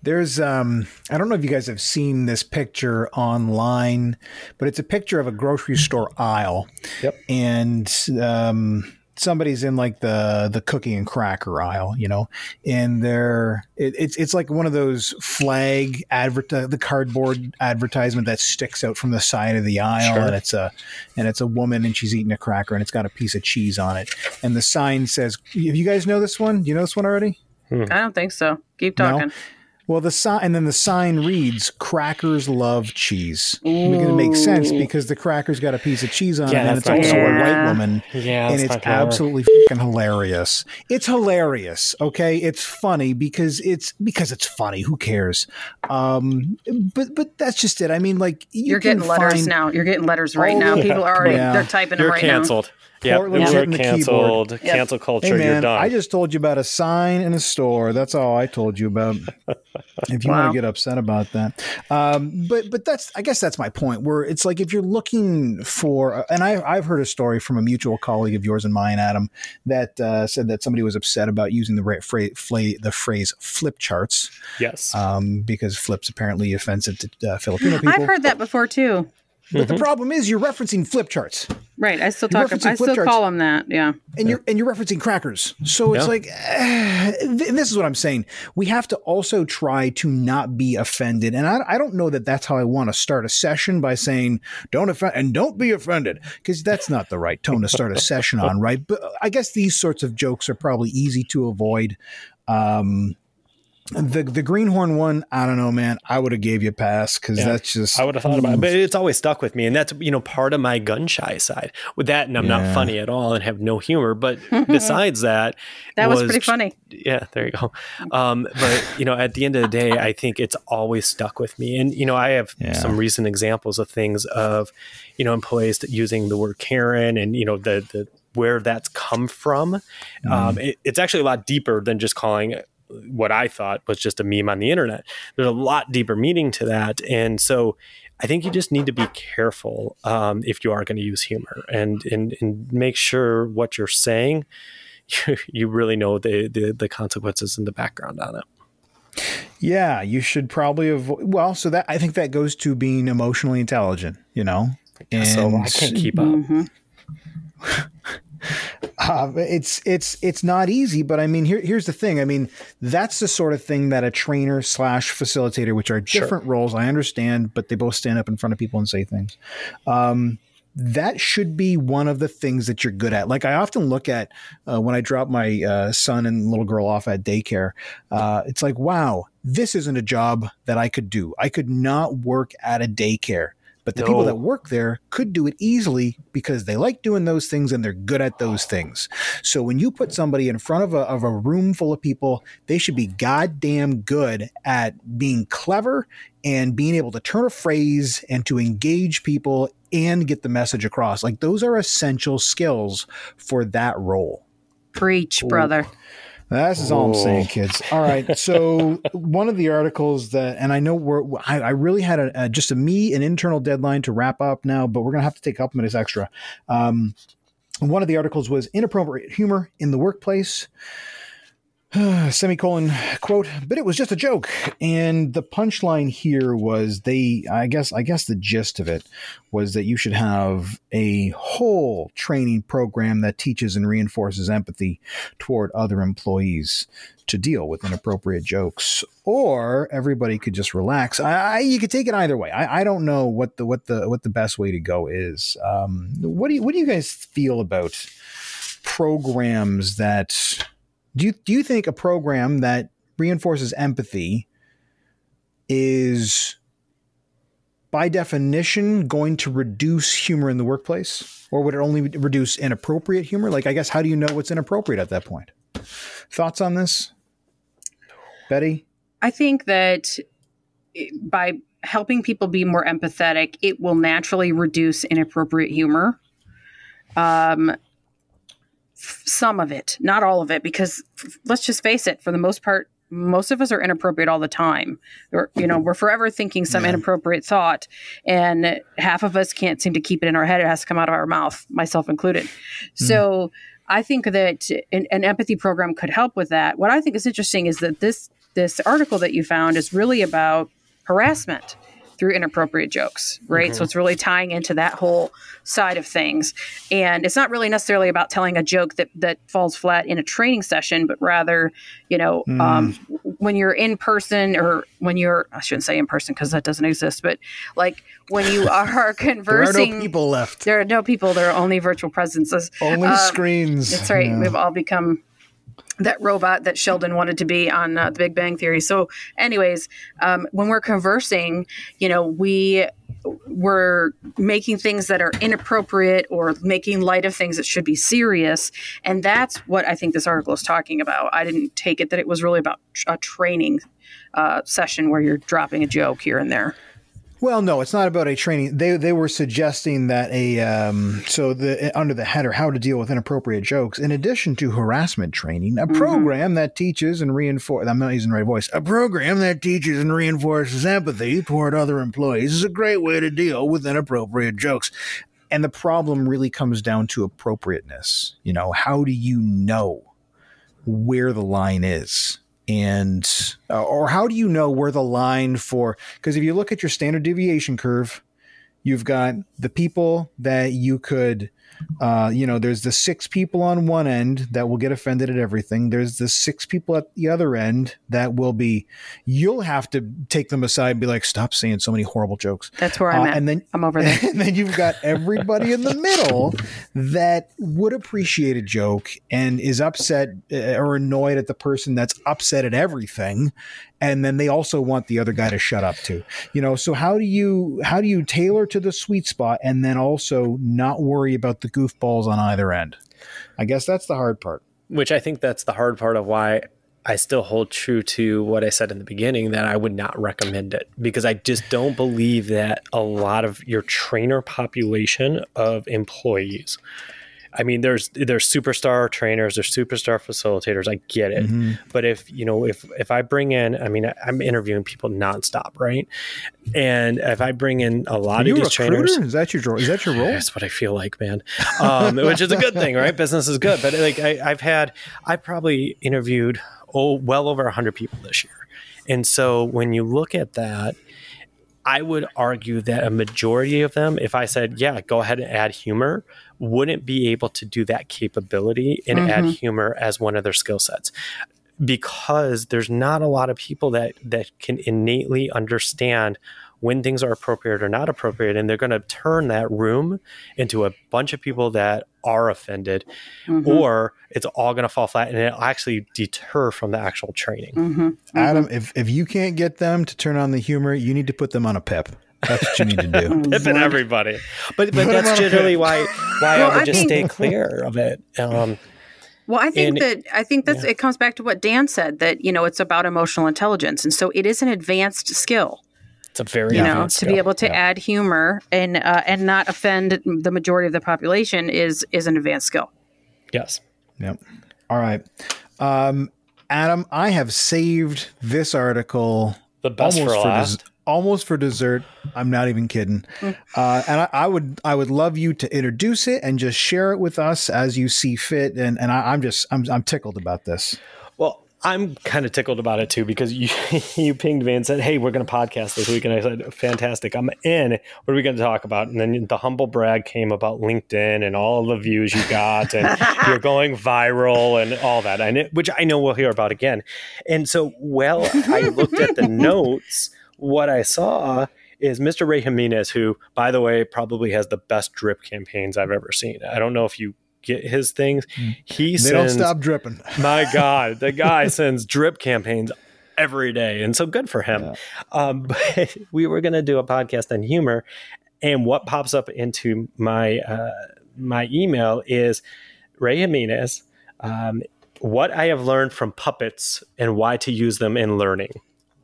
There's um I don't know if you guys have seen this picture online, but it's a picture of a grocery store aisle. Yep. And um somebody's in like the the cookie and cracker aisle, you know, and they're it, it's it's like one of those flag advert uh, the cardboard advertisement that sticks out from the side of the aisle Sure. and it's a and it's a woman and she's eating a cracker and it's got a piece of cheese on it and the sign says you you guys know this one? Do you know this one already? Hmm. I don't think so. Keep No? Talking. Well, the sign and then the sign reads "Crackers love cheese." Because it makes sense because the crackers got a piece of cheese on Yeah, it, and it's also not a white woman, Yeah, and it's absolutely fucking hilarious. It's hilarious. Okay, it's funny because it's because it's funny. Who cares? Um, but but that's just it. I mean, like you You're getting letters find- now. You're getting letters right Oh, now. yeah. People are already Yeah. they're typing You're them right canceled. Yeah, Portland's we're hitting the canceled. Yep. Cancel culture. Hey You're man, done. I just told you about a sign in a store. That's all I told you about. (laughs) if you Wow. want to get upset about that, um, but but that's I guess that's my point. Where it's like if you're looking for, and I, I've heard a story from a mutual colleague of yours and mine, Adam, that uh, said that somebody was upset about using the ra- fra- fla- the phrase flip charts yes. um, because flips apparently offensive to uh, Filipino people. I've heard that before too. But the problem is you're referencing flip charts. Right. I still You're talk. referencing I still charts. call them that. Yeah. and you're and you're referencing crackers. So it's Yeah. like, eh, th- and this is what I'm saying. We have to also try to not be offended, and I, I don't know that that's how I want to start a session by saying don't offend and don't be offended because that's not the right tone to start a session on, right? But I guess these sorts of jokes are probably easy to avoid. Um, the the greenhorn one, I don't know, man. I would have gave you a pass because Yeah. that's just I would have thought about it, but it's always stuck with me, and that's you know part of my gun shy side with that. And I'm Yeah. not funny at all and have no humor. But (laughs) besides that, That was pretty funny. Yeah, there you go. Um, but you know, at the end of the day, I think it's always stuck with me. And you know, I have Yeah. some recent examples of things of you know employees that using the word Karen and you know the the where that's come from. Um, it, it's actually a lot deeper than just calling it what I thought was just a meme on the internet. There's a lot deeper meaning to that, and so I think you just need to be careful um, if you are going to use humor and, and and make sure what you're saying you, (laughs) you really know the, the the consequences and the background on it. Yeah, you should probably avoid. Well, so that I think that goes to being emotionally intelligent. You know, and so I can't keep up. Mm-hmm. (laughs) Uh, it's it's it's not easy, but I mean, here, here's the thing. I mean, that's the sort of thing that a trainer slash facilitator, which are different sure. roles, I understand, but they both stand up in front of people and say things. Um, that should be one of the things that you're good at. Like I often look at uh, when I drop my uh, son and little girl off at daycare. Uh, it's like, wow, this isn't a job that I could do. I could not work at a daycare. But the no. people that work there could do it easily because they like doing those things and they're good at those things. So when you put somebody in front of a, of a room full of people, they should be goddamn good at being clever and being able to turn a phrase and to engage people and get the message across. Like those are essential skills for that role. Preach, brother. Oh, That's is all I'm saying, kids. All right. So (laughs) one of the articles that, and I know we're, I, I really had a, a, just a me an internal deadline to wrap up now, but we're gonna have to take a couple minutes extra. Um, one of the articles was inappropriate humor in the workplace. (sighs) semicolon quote but it was just a joke. And the punchline here was they i guess i guess the gist of it was that you should have a whole training program that teaches and reinforces empathy toward other employees to deal with inappropriate jokes or everybody could just relax. I, I you could take it either way. I, I, don't know what the what the what the best way to go is. Um, what do you what do you guys feel about programs that do you do you think a program that reinforces empathy is by definition going to reduce humor in the workplace? Or would it only reduce inappropriate humor? Like i guess how do you know what's inappropriate at that point? Thoughts on this? Betty? I think that by helping people be more empathetic it will naturally reduce inappropriate humor. Um, some of it, not all of it, because let's just face it, for the most part, most of us are inappropriate all the time. Or, you know, we're forever thinking some yeah. inappropriate thought, and half of us can't seem to keep it in our head. It has to come out of our mouth, myself included. Mm-hmm. So I think that an, an empathy program could help with that. What I think is interesting is that this this article that you found is really about harassment through inappropriate jokes, right? Mm-hmm. So it's really tying into that whole side of things. And it's not really necessarily about telling a joke that that falls flat in a training session, but rather, you know, mm. um, when you're in person or when you're I shouldn't say in person because that doesn't exist, but like when you (laughs) are conversing, there are no people left. There are no people. There are only virtual presences. Only um, screens. That's right. Yeah. We've all become that robot that Sheldon wanted to be on uh, The Big Bang Theory. So, anyways, um, when we're conversing, you know, we we're making things that are inappropriate or making light of things that should be serious, and that's what I think this article is talking about. I didn't take it that it was really about a training uh, session where you're dropping a joke here and there. Well, no, it's not about a training. They they were suggesting that a um, so the under the header how to deal with inappropriate jokes, in addition to harassment training, a mm-hmm. program that teaches and reinforces. I'm not using the right voice. A program that teaches and reinforces empathy toward other employees is a great way to deal with inappropriate jokes. And the problem really comes down to appropriateness. You know, how do you know where the line is? And uh, or how do you know where the line for because if you look at your standard deviation curve you've got the people that you could uh, you know, there's the six people on one end that will get offended at everything. There's the six people at the other end that will be, you'll have to take them aside and be like, stop saying so many horrible jokes. That's where I'm uh, at. And then I'm over there. (laughs) And then you've got everybody in the middle that would appreciate a joke and is upset uh, or annoyed at the person that's upset at everything and then they also want the other guy to shut up too. You know so how do you how do you tailor to the sweet spot and then also not worry about the goofballs on either end? I guess that's the hard part. Which i think that's the hard part of why i still hold true to what i said in the beginning that i would not recommend it because i just don't believe that a lot of your trainer population of employees I mean, there's there's superstar trainers, there's superstar facilitators. I get it, Mm-hmm. but if you know, if if I bring in, I mean, I'm interviewing people nonstop, right? And if I bring in a lot Are of these trainers, Is that your is that your role? that's what I feel like, man. Um, (laughs) which is a good thing, right? Business is good, but like I, I've had, I probably interviewed oh well over hundred people this year, and so when you look at that, I would argue that a majority of them, if I said, yeah, go ahead and add humor, wouldn't be able to do that capability and add mm-hmm. humor as one of their skill sets. Because there's not a lot of people that that can innately understand when things are appropriate or not appropriate and they're going to turn that room into a bunch of people that are offended or it's all going to fall flat and it'll actually deter from the actual training Mm-hmm. Adam, if if you can't get them to turn on the humor, you need to put them on a PIP. That's what you need to do. (laughs) pipping everybody but but Put 'em on that's generally why why Well, i would I just think- stay clear of it um Well, I think And- that I think that's it comes back to what Dan said that you know it's about emotional intelligence, and so it is an advanced skill. It's a very You know, advanced to be able to add humor and uh, and not offend the majority of the population is is an advanced skill. yes Yep. All right. Um, Adam, I have saved this article the best for almost for, last des- almost for dessert. I'm not even kidding. Uh, and I, I would I would love you to introduce it and just share it with us as you see fit. And and I, I'm just I'm I'm tickled about this. I'm kind of tickled about it too because you (laughs) you pinged me and said, "Hey, we're going to podcast this week," and I said, "Fantastic, I'm in." What are we going to talk about? And then the humble brag came about LinkedIn and all the views you got, and (laughs) you're going viral and all that, and it, which I know we'll hear about again. And so, well, I looked at the (laughs) notes. What I saw is Mr. Ray Jimenez, who, by the way, probably has the best drip campaigns I've ever seen. I don't know if you get his things. He They don't stop dripping. (laughs) my God, the guy (laughs) sends drip campaigns every day, and so good for him. Um, (laughs) but we were going to do a podcast on humor, and what pops up into my uh, my email is Ray Jimenez. Um, what I have learned from puppets and why to use them in learning.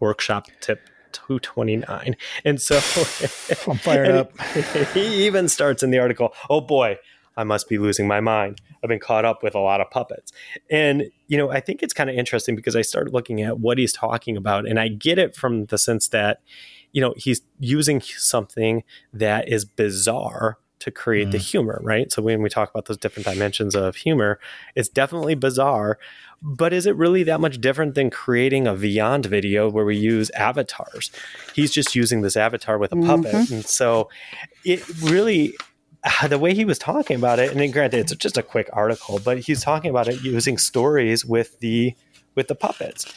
Workshop tip 229. And so I'm fired and up. he even starts in the article, oh boy, I must be losing my mind. I've been caught up with a lot of puppets. And, you know, I think it's kind of interesting because I started looking at what he's talking about. And I get it from the sense that, you know, he's using something that is bizarre to create the mm. humor, right? So when we talk about those different dimensions of humor, it's definitely bizarre. But is it really that much different than creating a Vyond video where we use avatars? He's just using this avatar with a puppet. Mm-hmm. And so it really (laughs) the way he was talking about it, and then granted, it's just a quick article, but he's talking about it using stories with the with the puppets.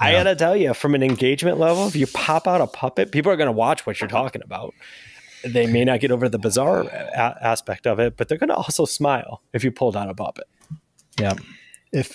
I gotta tell you, from an engagement level, if you pop out a puppet, people are gonna watch what you're talking about. They may not get over the bizarre a- aspect of it, but they're gonna also smile if you pulled out a puppet. Yeah. If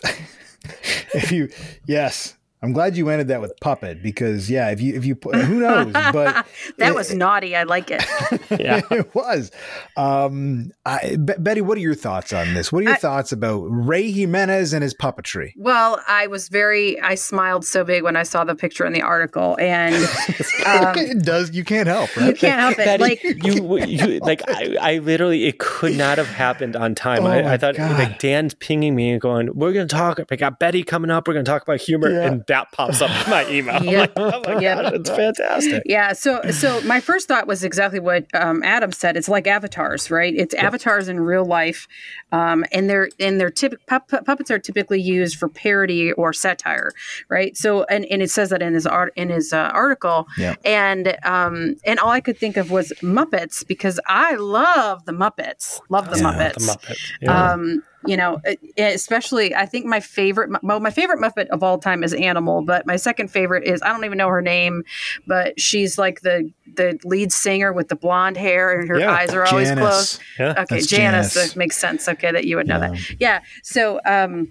(laughs) if you yes, I'm glad you ended that with puppet because yeah, if you if you put who knows, (laughs) but That was naughty. I like it. (laughs) Yeah. it was. Um, I, Be- Betty, what are your thoughts on this? What are your I- thoughts about Ray Jimenez and his puppetry? Well, I was very, I smiled so big when I saw the picture in the article, and (laughs) um, it does. You can't help, you can't help it. Betty, Like, you, you like I, I literally it could not have happened on time. Oh I, I thought God. like Dan's pinging me and going, "We're gonna talk. I got Betty coming up. We're gonna talk about humor," Yeah. and that pops up in my email. I'm Yep. like, "Oh my Yep. god, it's fantastic!" yeah. So, so my first thought was exactly what um, Adam said. It's like avatars, right? It's avatars in real life, um, and they're and they're typ- pup- puppets are typically used for parody or satire, right? So, and, and it says that in his art in his uh, article, Yeah. and um, and all I could think of was Muppets because I love the Muppets, love the Yeah, Muppets. The Muppets. Yeah. Um, you know, e- especially I think my favorite, well, my favorite Muppet of all time is Animal, but my second favorite is I don't even know her name, but she's like the the lead singer with the blonde hair and her Yeah, eyes are always Janice. closed. yeah. Okay, Janice, Janice. that makes sense. Okay, that you would know Yeah. that. Yeah. So, um,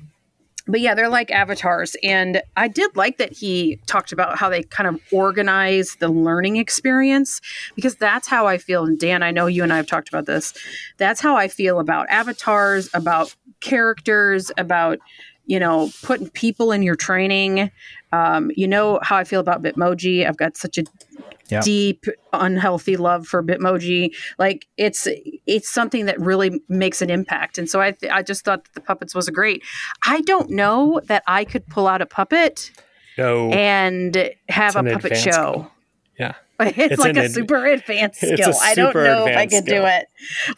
but yeah, they're like avatars. And I did like that he talked about how they kind of organize the learning experience because that's how I feel. And Dan, I know you and I have talked about this. That's how I feel about avatars, about characters, about, you know, putting people in your training. Um, you know how I feel about Bitmoji. I've got such a Yeah. deep, unhealthy love for Bitmoji. Like it's it's something that really makes an impact. And so I, I just thought the puppets was a great. I don't know that I could pull out a puppet No. and have a puppet show. skill. yeah. (laughs) It's, It's like a ad- super advanced (laughs) skill. I don't know if I could do it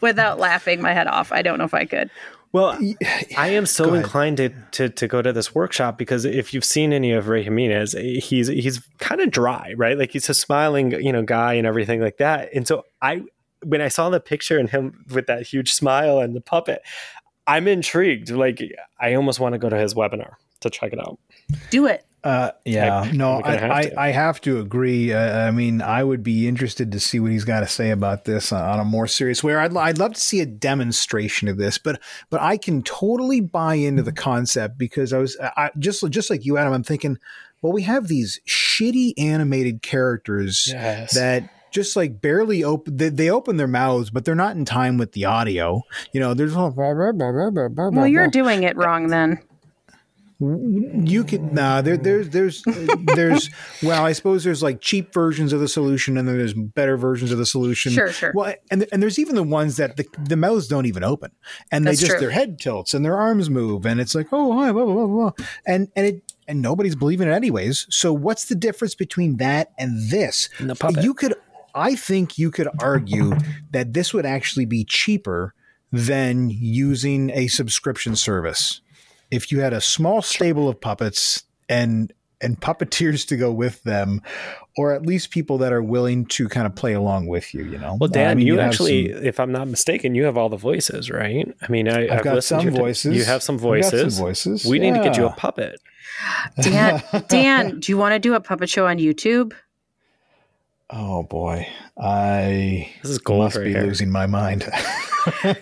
without laughing my head off. I don't know if I could. Well, (sighs) I am so inclined to, to to go to this workshop because if you've seen any of Ray Jimenez, eh, he's he's kind of dry, right? Like he's a smiling, you know, guy and everything like that. And so I, when I saw the picture and him with that huge smile and the puppet, I'm intrigued. Like I almost want to go to his webinar to check it out. Do it. Uh, yeah, I- no, I, have I. I have to agree. Uh, I mean, I would be interested to see what he's got to say about this on, on a more serious way. I'd, I'd love to see a demonstration of this, but but I can totally buy into the concept because I was I, just just like you, Adam. I'm thinking, well, we have these shitty animated characters Yes. that just like barely open they, they open their mouths but they're not in time with the audio you know there's Well, you're doing it wrong then. You could nah there there's there's (laughs) there's well i suppose there's like cheap versions of the solution and then there's better versions of the solution Sure, sure. well and, and there's even the ones that the, the mouths don't even open and That's they just true. their head tilts and their arms move and it's like oh hi blah blah blah blah and and it and nobody's believing it anyways so what's the difference between that and this And the puppet. you could i think you could argue that this would actually be cheaper than using a subscription service if you had a small stable of puppets and and puppeteers to go with them or at least people that are willing to kind of play along with you you know Well, uh, Dan, I mean, you have actually, some- if I'm not mistaken, you have all the voices, right? I mean, I, I've I've got listened some to voices. You have some I've some voices. voices, We need to get you a puppet. Dan, (laughs) Dan, do you want to do a puppet show on YouTube? Oh boy i This is gold must right be here. losing my mind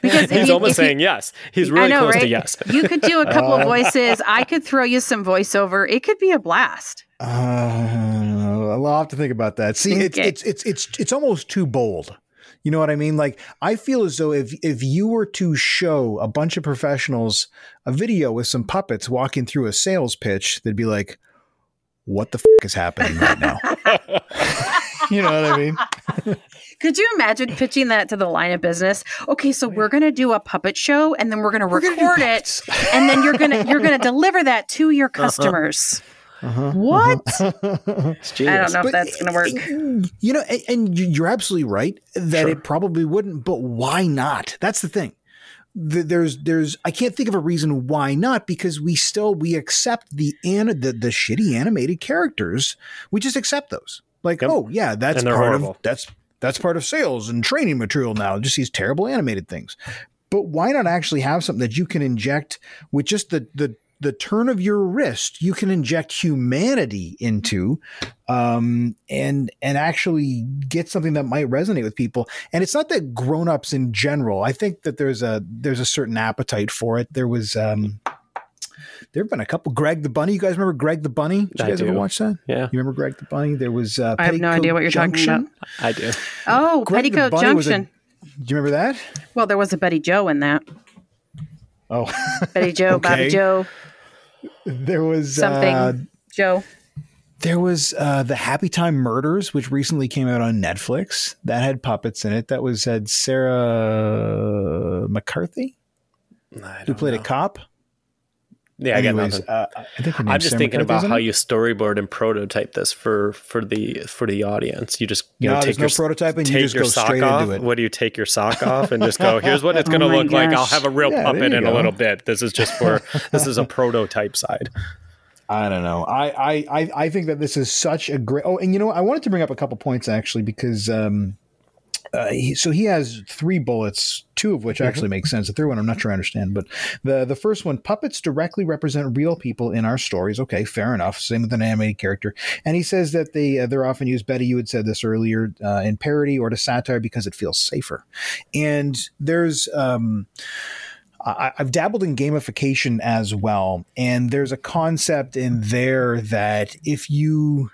Because (laughs) He's you- almost if you- saying yes. He's really know, close right? to yes. You could do a couple Uh, of voices. I could throw you some voiceover. It could be a blast. uh, i'll have to think about that see it's, Okay. it's it's it's it's almost too bold you know what I mean? Like, I feel as though if if you were to show a bunch of professionals a video with some puppets walking through a sales pitch, they'd be like, "What the f- is happening right now?" (laughs) (laughs) you know what I mean? Could you imagine pitching that to the line of business? Okay, so we're going to do a puppet show and then we're going to record it (laughs) and then you're going to you're going to deliver that to your customers. Uh-huh, What? It's I don't (laughs) know if that's going to work. You know, and, and you- you're absolutely right that Sure. it probably wouldn't, but why not? That's the thing. There's, there's, I can't think of a reason why not because we still we accept the an the, the shitty animated characters. We just accept those. Like, Yep. oh yeah, that's part horrible. of that's that's part of sales and training material now. Just these terrible animated things. But why not actually have something that you can inject with just the the the turn of your wrist? You can inject humanity into, um, and and actually get something that might resonate with people. And it's not that grown-ups in general. I think that there's a there's a certain appetite for it. There was um there have been a couple. Greg the Bunny. You guys remember Greg the Bunny? Did you I guys ever watch that? Yeah, You remember Greg the Bunny? There was uh, I have no idea what you're talking Junction. about. I do. Oh, Greg the Petticoat Bunny was a- Junction. Do you remember that? Well, there was a Betty Joe in that. Oh, Betty Joe, Bobby Joe, there was something. Uh, Joe. There was uh, the Happy Time Murders, which recently came out on Netflix. That had puppets in it. That was had Sarah McCarthy, I who don't played know. a cop. Yeah, I got Anyways, nothing. uh, I think I'm just Sarah thinking McCarthy, about how it? you storyboard and prototype this for for the for the audience. You just you No, know take no your prototyping. You just your go sock straight off. into it. What do you take your sock off and just go? (laughs) Here's what it's going to Oh look like. I'll have a real Yeah, puppet in a little bit. This is just for (laughs) this is a prototype side. I don't know. I, I, I, I think that this is such a great. Oh, and you know. I wanted to bring up a couple points actually because um, uh, he, so he has three bullets, two of which actually make sense. The third one I'm not sure I understand, but the the first one, puppets directly represent real people in our stories. Okay, fair enough. Same with an animated character, and he says that they uh, they're often used. Betty, you had said this earlier uh, in parody or to satire because it feels safer, and there's. Um, I've dabbled in gamification as well, and there's a concept in there that if you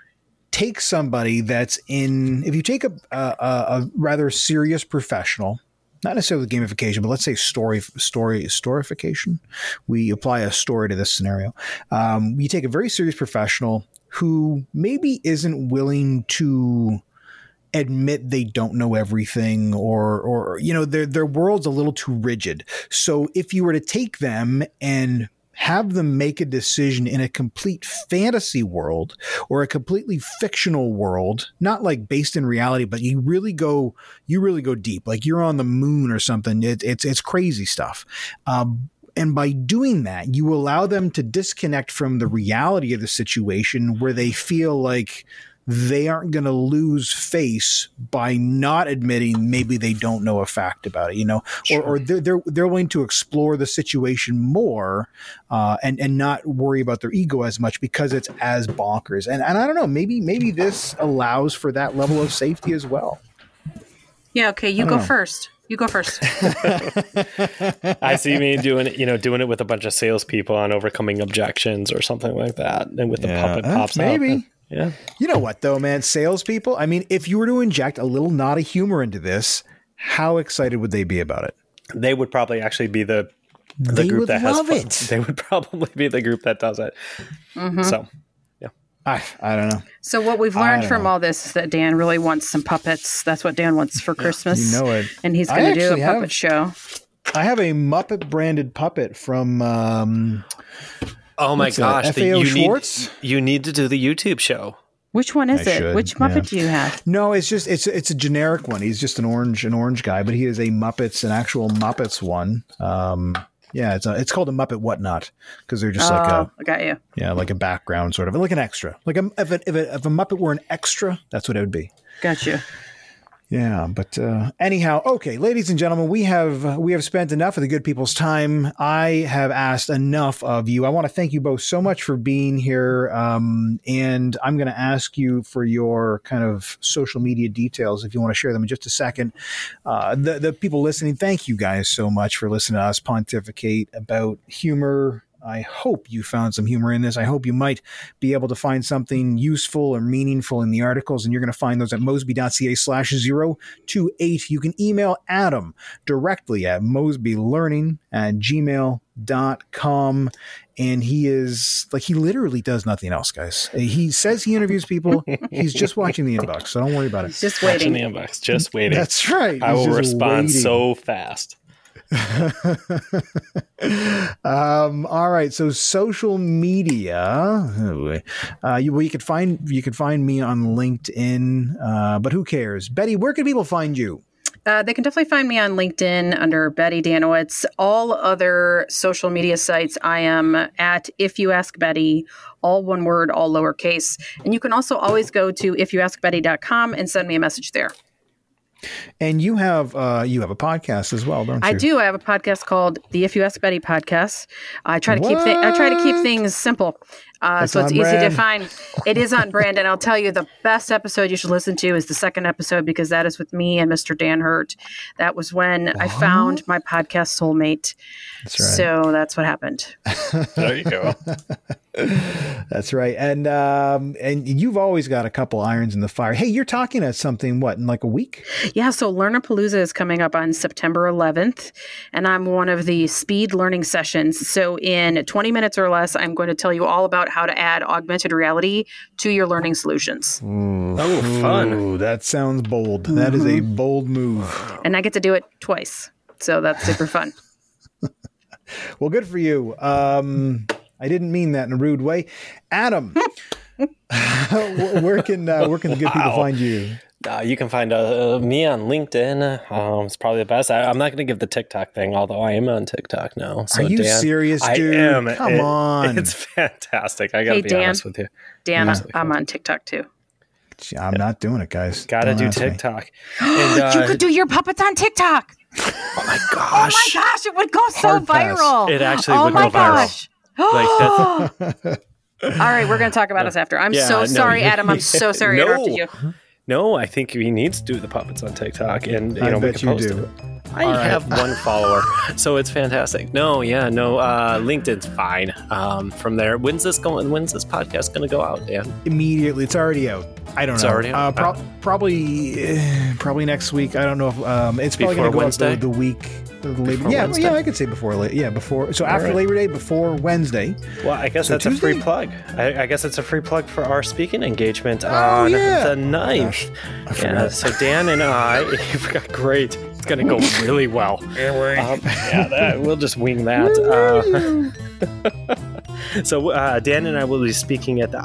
take somebody that's in, if you take a, a, a rather serious professional, not necessarily with gamification, but let's say story, story, storification. We apply a story to this scenario. Um, you take a very serious professional who maybe isn't willing to admit they don't know everything or or you know their their world's a little too rigid. So if you were to take them and have them make a decision in a complete fantasy world or a completely fictional world, not like based in reality, but you really go, you really go deep. Like you're on the moon or something. It, it's it's crazy stuff. Um, and by doing that, you allow them to disconnect from the reality of the situation where they feel like they aren't going to lose face by not admitting maybe they don't know a fact about it, you know, sure. or, or they're, they're, they're willing to explore the situation more uh, and, and not worry about their ego as much because it's as bonkers. And, and I don't know, maybe, maybe this allows for that level of safety as well. Yeah. Okay. You go know. first. You go first. (laughs) I see me doing it, you know, doing it with a bunch of salespeople on overcoming objections or something like that, and with the yeah, puppet pops maybe. Out. Yeah. You know what though, man? Salespeople. I mean, if you were to inject a little knot of humor into this, how excited would they be about it? They would probably actually be the the they group that has it. (laughs) They would probably be the group that does it. Mm-hmm. So, yeah. I I don't know. So what we've learned from know. all this is that Dan really wants some puppets. That's what Dan wants for Christmas. You know it. And he's going to do a puppet have, show. I have a Muppet branded puppet from um, Oh my What's gosh! The, you Schwartz. Need, you need to do the YouTube show. Which one is I it? Should, Which Muppet yeah. do you have? No, it's just it's it's a generic one. He's just an orange an orange guy, but he is a Muppets an actual Muppets one. Um, yeah, it's a, it's called a Muppet whatnot because they're just like a oh, got you. Yeah, like a background sort of like an extra. Like a, if, a, if, a, if a Muppet were an extra, that's what it would be. Got you. Yeah, but uh, anyhow, okay, ladies and gentlemen, we have we have spent enough of the good people's time. I have asked enough of you. I want to thank you both so much for being here, um, and I'm going to ask you for your kind of social media details if you want to share them in just a second. Uh, the the people listening, thank you guys so much for listening to us pontificate about humor, I hope you found some humor in this. I hope you might be able to find something useful or meaningful in the articles, and you're going to find those at mosby.ca slash 028. You can email Adam directly at mosbylearning at gmail.com. And he is like, he literally does nothing else, guys. He says he interviews people. He's just watching the inbox, so don't worry about it. Just waiting. Watching the inbox, just waiting. That's right. I will respond waiting. so fast. (laughs) um, all right. So social media. Uh, you, well, you could find you could find me on LinkedIn, uh, but who cares? Betty, where can people find you? Uh, they can definitely find me on LinkedIn under Betty Dannewitz. All other social media sites, I am at If You Ask Betty, all one word, all lowercase. And you can also always go to ifyouaskbetty.com and send me a message there. And you have uh, you have a podcast as well, don't you? I do. I have a podcast called the If You Ask Betty podcast. I try to what? keep th- I try to keep things simple, uh, so it's easy brand. to find. It is on brand, and I'll tell you the best episode you should listen to is the second episode because that is with me and Mr. Dan Hurt. That was when what? I found my podcast soulmate. That's right. So that's what happened. there you go. (laughs) That's right. And um, and you've always got a couple irons in the fire. Hey, you're talking at something what in like a week? Yeah. So Learnapalooza is coming up on September 11th, and I'm one of the speed learning sessions. So in 20 minutes or less, I'm going to tell you all about how to add augmented reality to your learning solutions. Ooh. Oh, fun! Ooh, that sounds bold. Mm-hmm. That is a mm-hmm. bold move. And I get to do it twice, so that's super fun. (laughs) well, good for you. Um, I didn't mean that in a rude way. Adam, (laughs) (laughs) where can uh, where can the good wow. people find you? Uh, you can find uh, me on LinkedIn. Um, it's probably the best. I, am not going to give the TikTok thing, although I am on TikTok now. So Are you Dan, serious, dude? I am. Come it, on, it's (laughs) fantastic. I got to hey, be Dan, honest with you. Dan, I'm on TikTok too. I'm yeah. not doing it, guys. Got to do TikTok. (gasps) (gasps) and, uh, you could do your puppets on TikTok. Oh my gosh! Oh my gosh! It would go so viral. Pass. It actually oh would go gosh. viral like that's. (gasps) (gasps) All right, we're going to talk about us after. I'm yeah, so no, sorry, Adam. I'm (laughs) so sorry no. I interrupted you. No, I think he needs to do the puppets on TikTok, and you I know, bet you do. It. I All right. have one follower, so it's fantastic. No, yeah, no. Uh, LinkedIn's fine. Um, from there, when's this going? When's this podcast going to go out, Dan? Immediately, it's already out. I don't It's know. already Uh, out? pro- probably, eh, probably next week. I don't know if um, it's probably going to go out Wednesday? the, the week. the Labor, yeah, Wednesday? yeah, I could say before. Yeah, before. So after right. Labor Day, before Wednesday. Well, I guess So that's a free plug. I, I guess it's a free plug for our speaking engagement Oh, on yeah. the 9th. Gosh, I Yeah, so Dan and I, (laughs) great. It's going to go really well. (laughs) Um, yeah, (laughs) that, we'll just wing that. Uh, (laughs) so uh, Dan and I will be speaking at the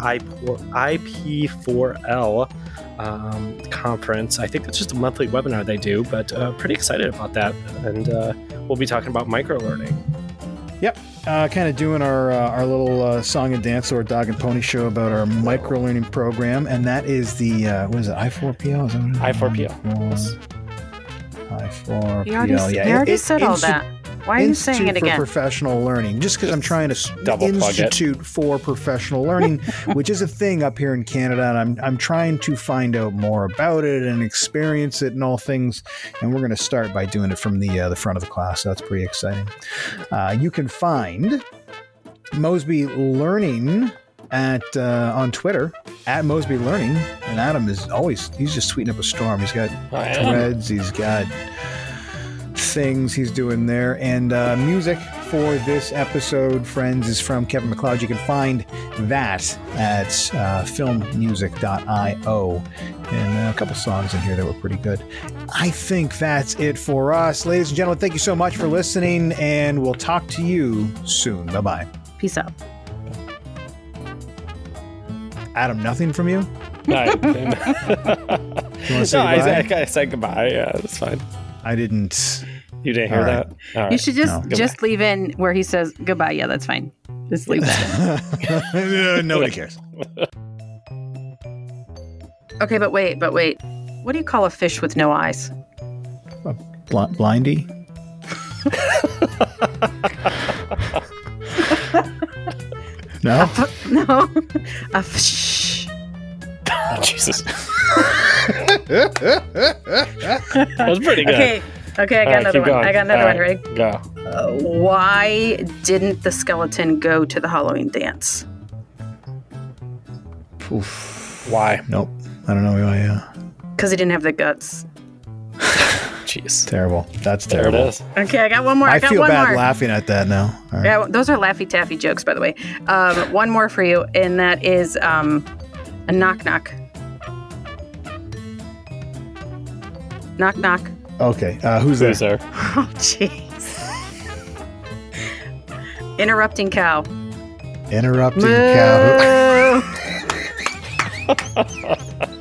IP4L um, conference. I think it's just a monthly webinar they do, but uh, pretty excited about that. And uh, we'll be talking about microlearning. Yep. Uh, kind of doing our uh, our little uh, song and dance or dog and pony show about our micro learning program, and that is the uh, what is it? I four PL. Is that what it is? I4PL, yes. You already, PL. Yeah. you already It- said all Insti- that. Why are you saying Institute it for again? Professional Learning, just because I'm trying to Double. Institute for Professional Learning, (laughs) which is a thing up here in Canada, and I'm I'm trying to find out more about it and experience it and all things. And we're going to start by doing it from the uh, the front of the class. So that's pretty exciting. Uh, you can find Mosby Learning at uh, on Twitter at Mosby Learning, and Adam is always he's just tweeting up a storm. He's got I am. threads. He's got things he's doing there. And uh, music for this episode, friends, is from Kevin MacLeod. You can find that at uh, filmmusic.io. And uh, a couple songs in here that were pretty good. I think that's it for us. Ladies and gentlemen, thank you so much for listening, and we'll talk to you soon. Bye bye. Peace out. Adam, nothing from you? (laughs) (laughs) No, You want to say no, I, goodbye? I, I said goodbye. Yeah, that's fine. I didn't. You didn't hear All right. that? All right. You should just No. just leave in where he says goodbye. Yeah, that's fine. Just leave that. (laughs) Nobody cares. okay, but wait, but wait. What do you call a fish with no eyes? Bl- blindy? No? No, a fish. Oh, (laughs) Jesus. that was pretty good. Okay, okay, I got All right, another one. going. I got another All one. right, Ready? Go. Uh, why didn't the skeleton go to the Halloween dance? Oof. Why? Nope. I don't know why. Yeah. Because he didn't have the guts. (laughs) Jeez. Terrible. That's There terrible. it is. Okay, I got one more. I, I got feel one bad more. laughing at that now. All right. Yeah, those are Laffy Taffy jokes, by the way. Um, one more for you, and that is um, a knock knock. Knock knock. Okay. Uh, who's there? Who's there? (laughs) Oh, jeez. Interrupting cow. Interrupting cow. Moo. (laughs) (laughs)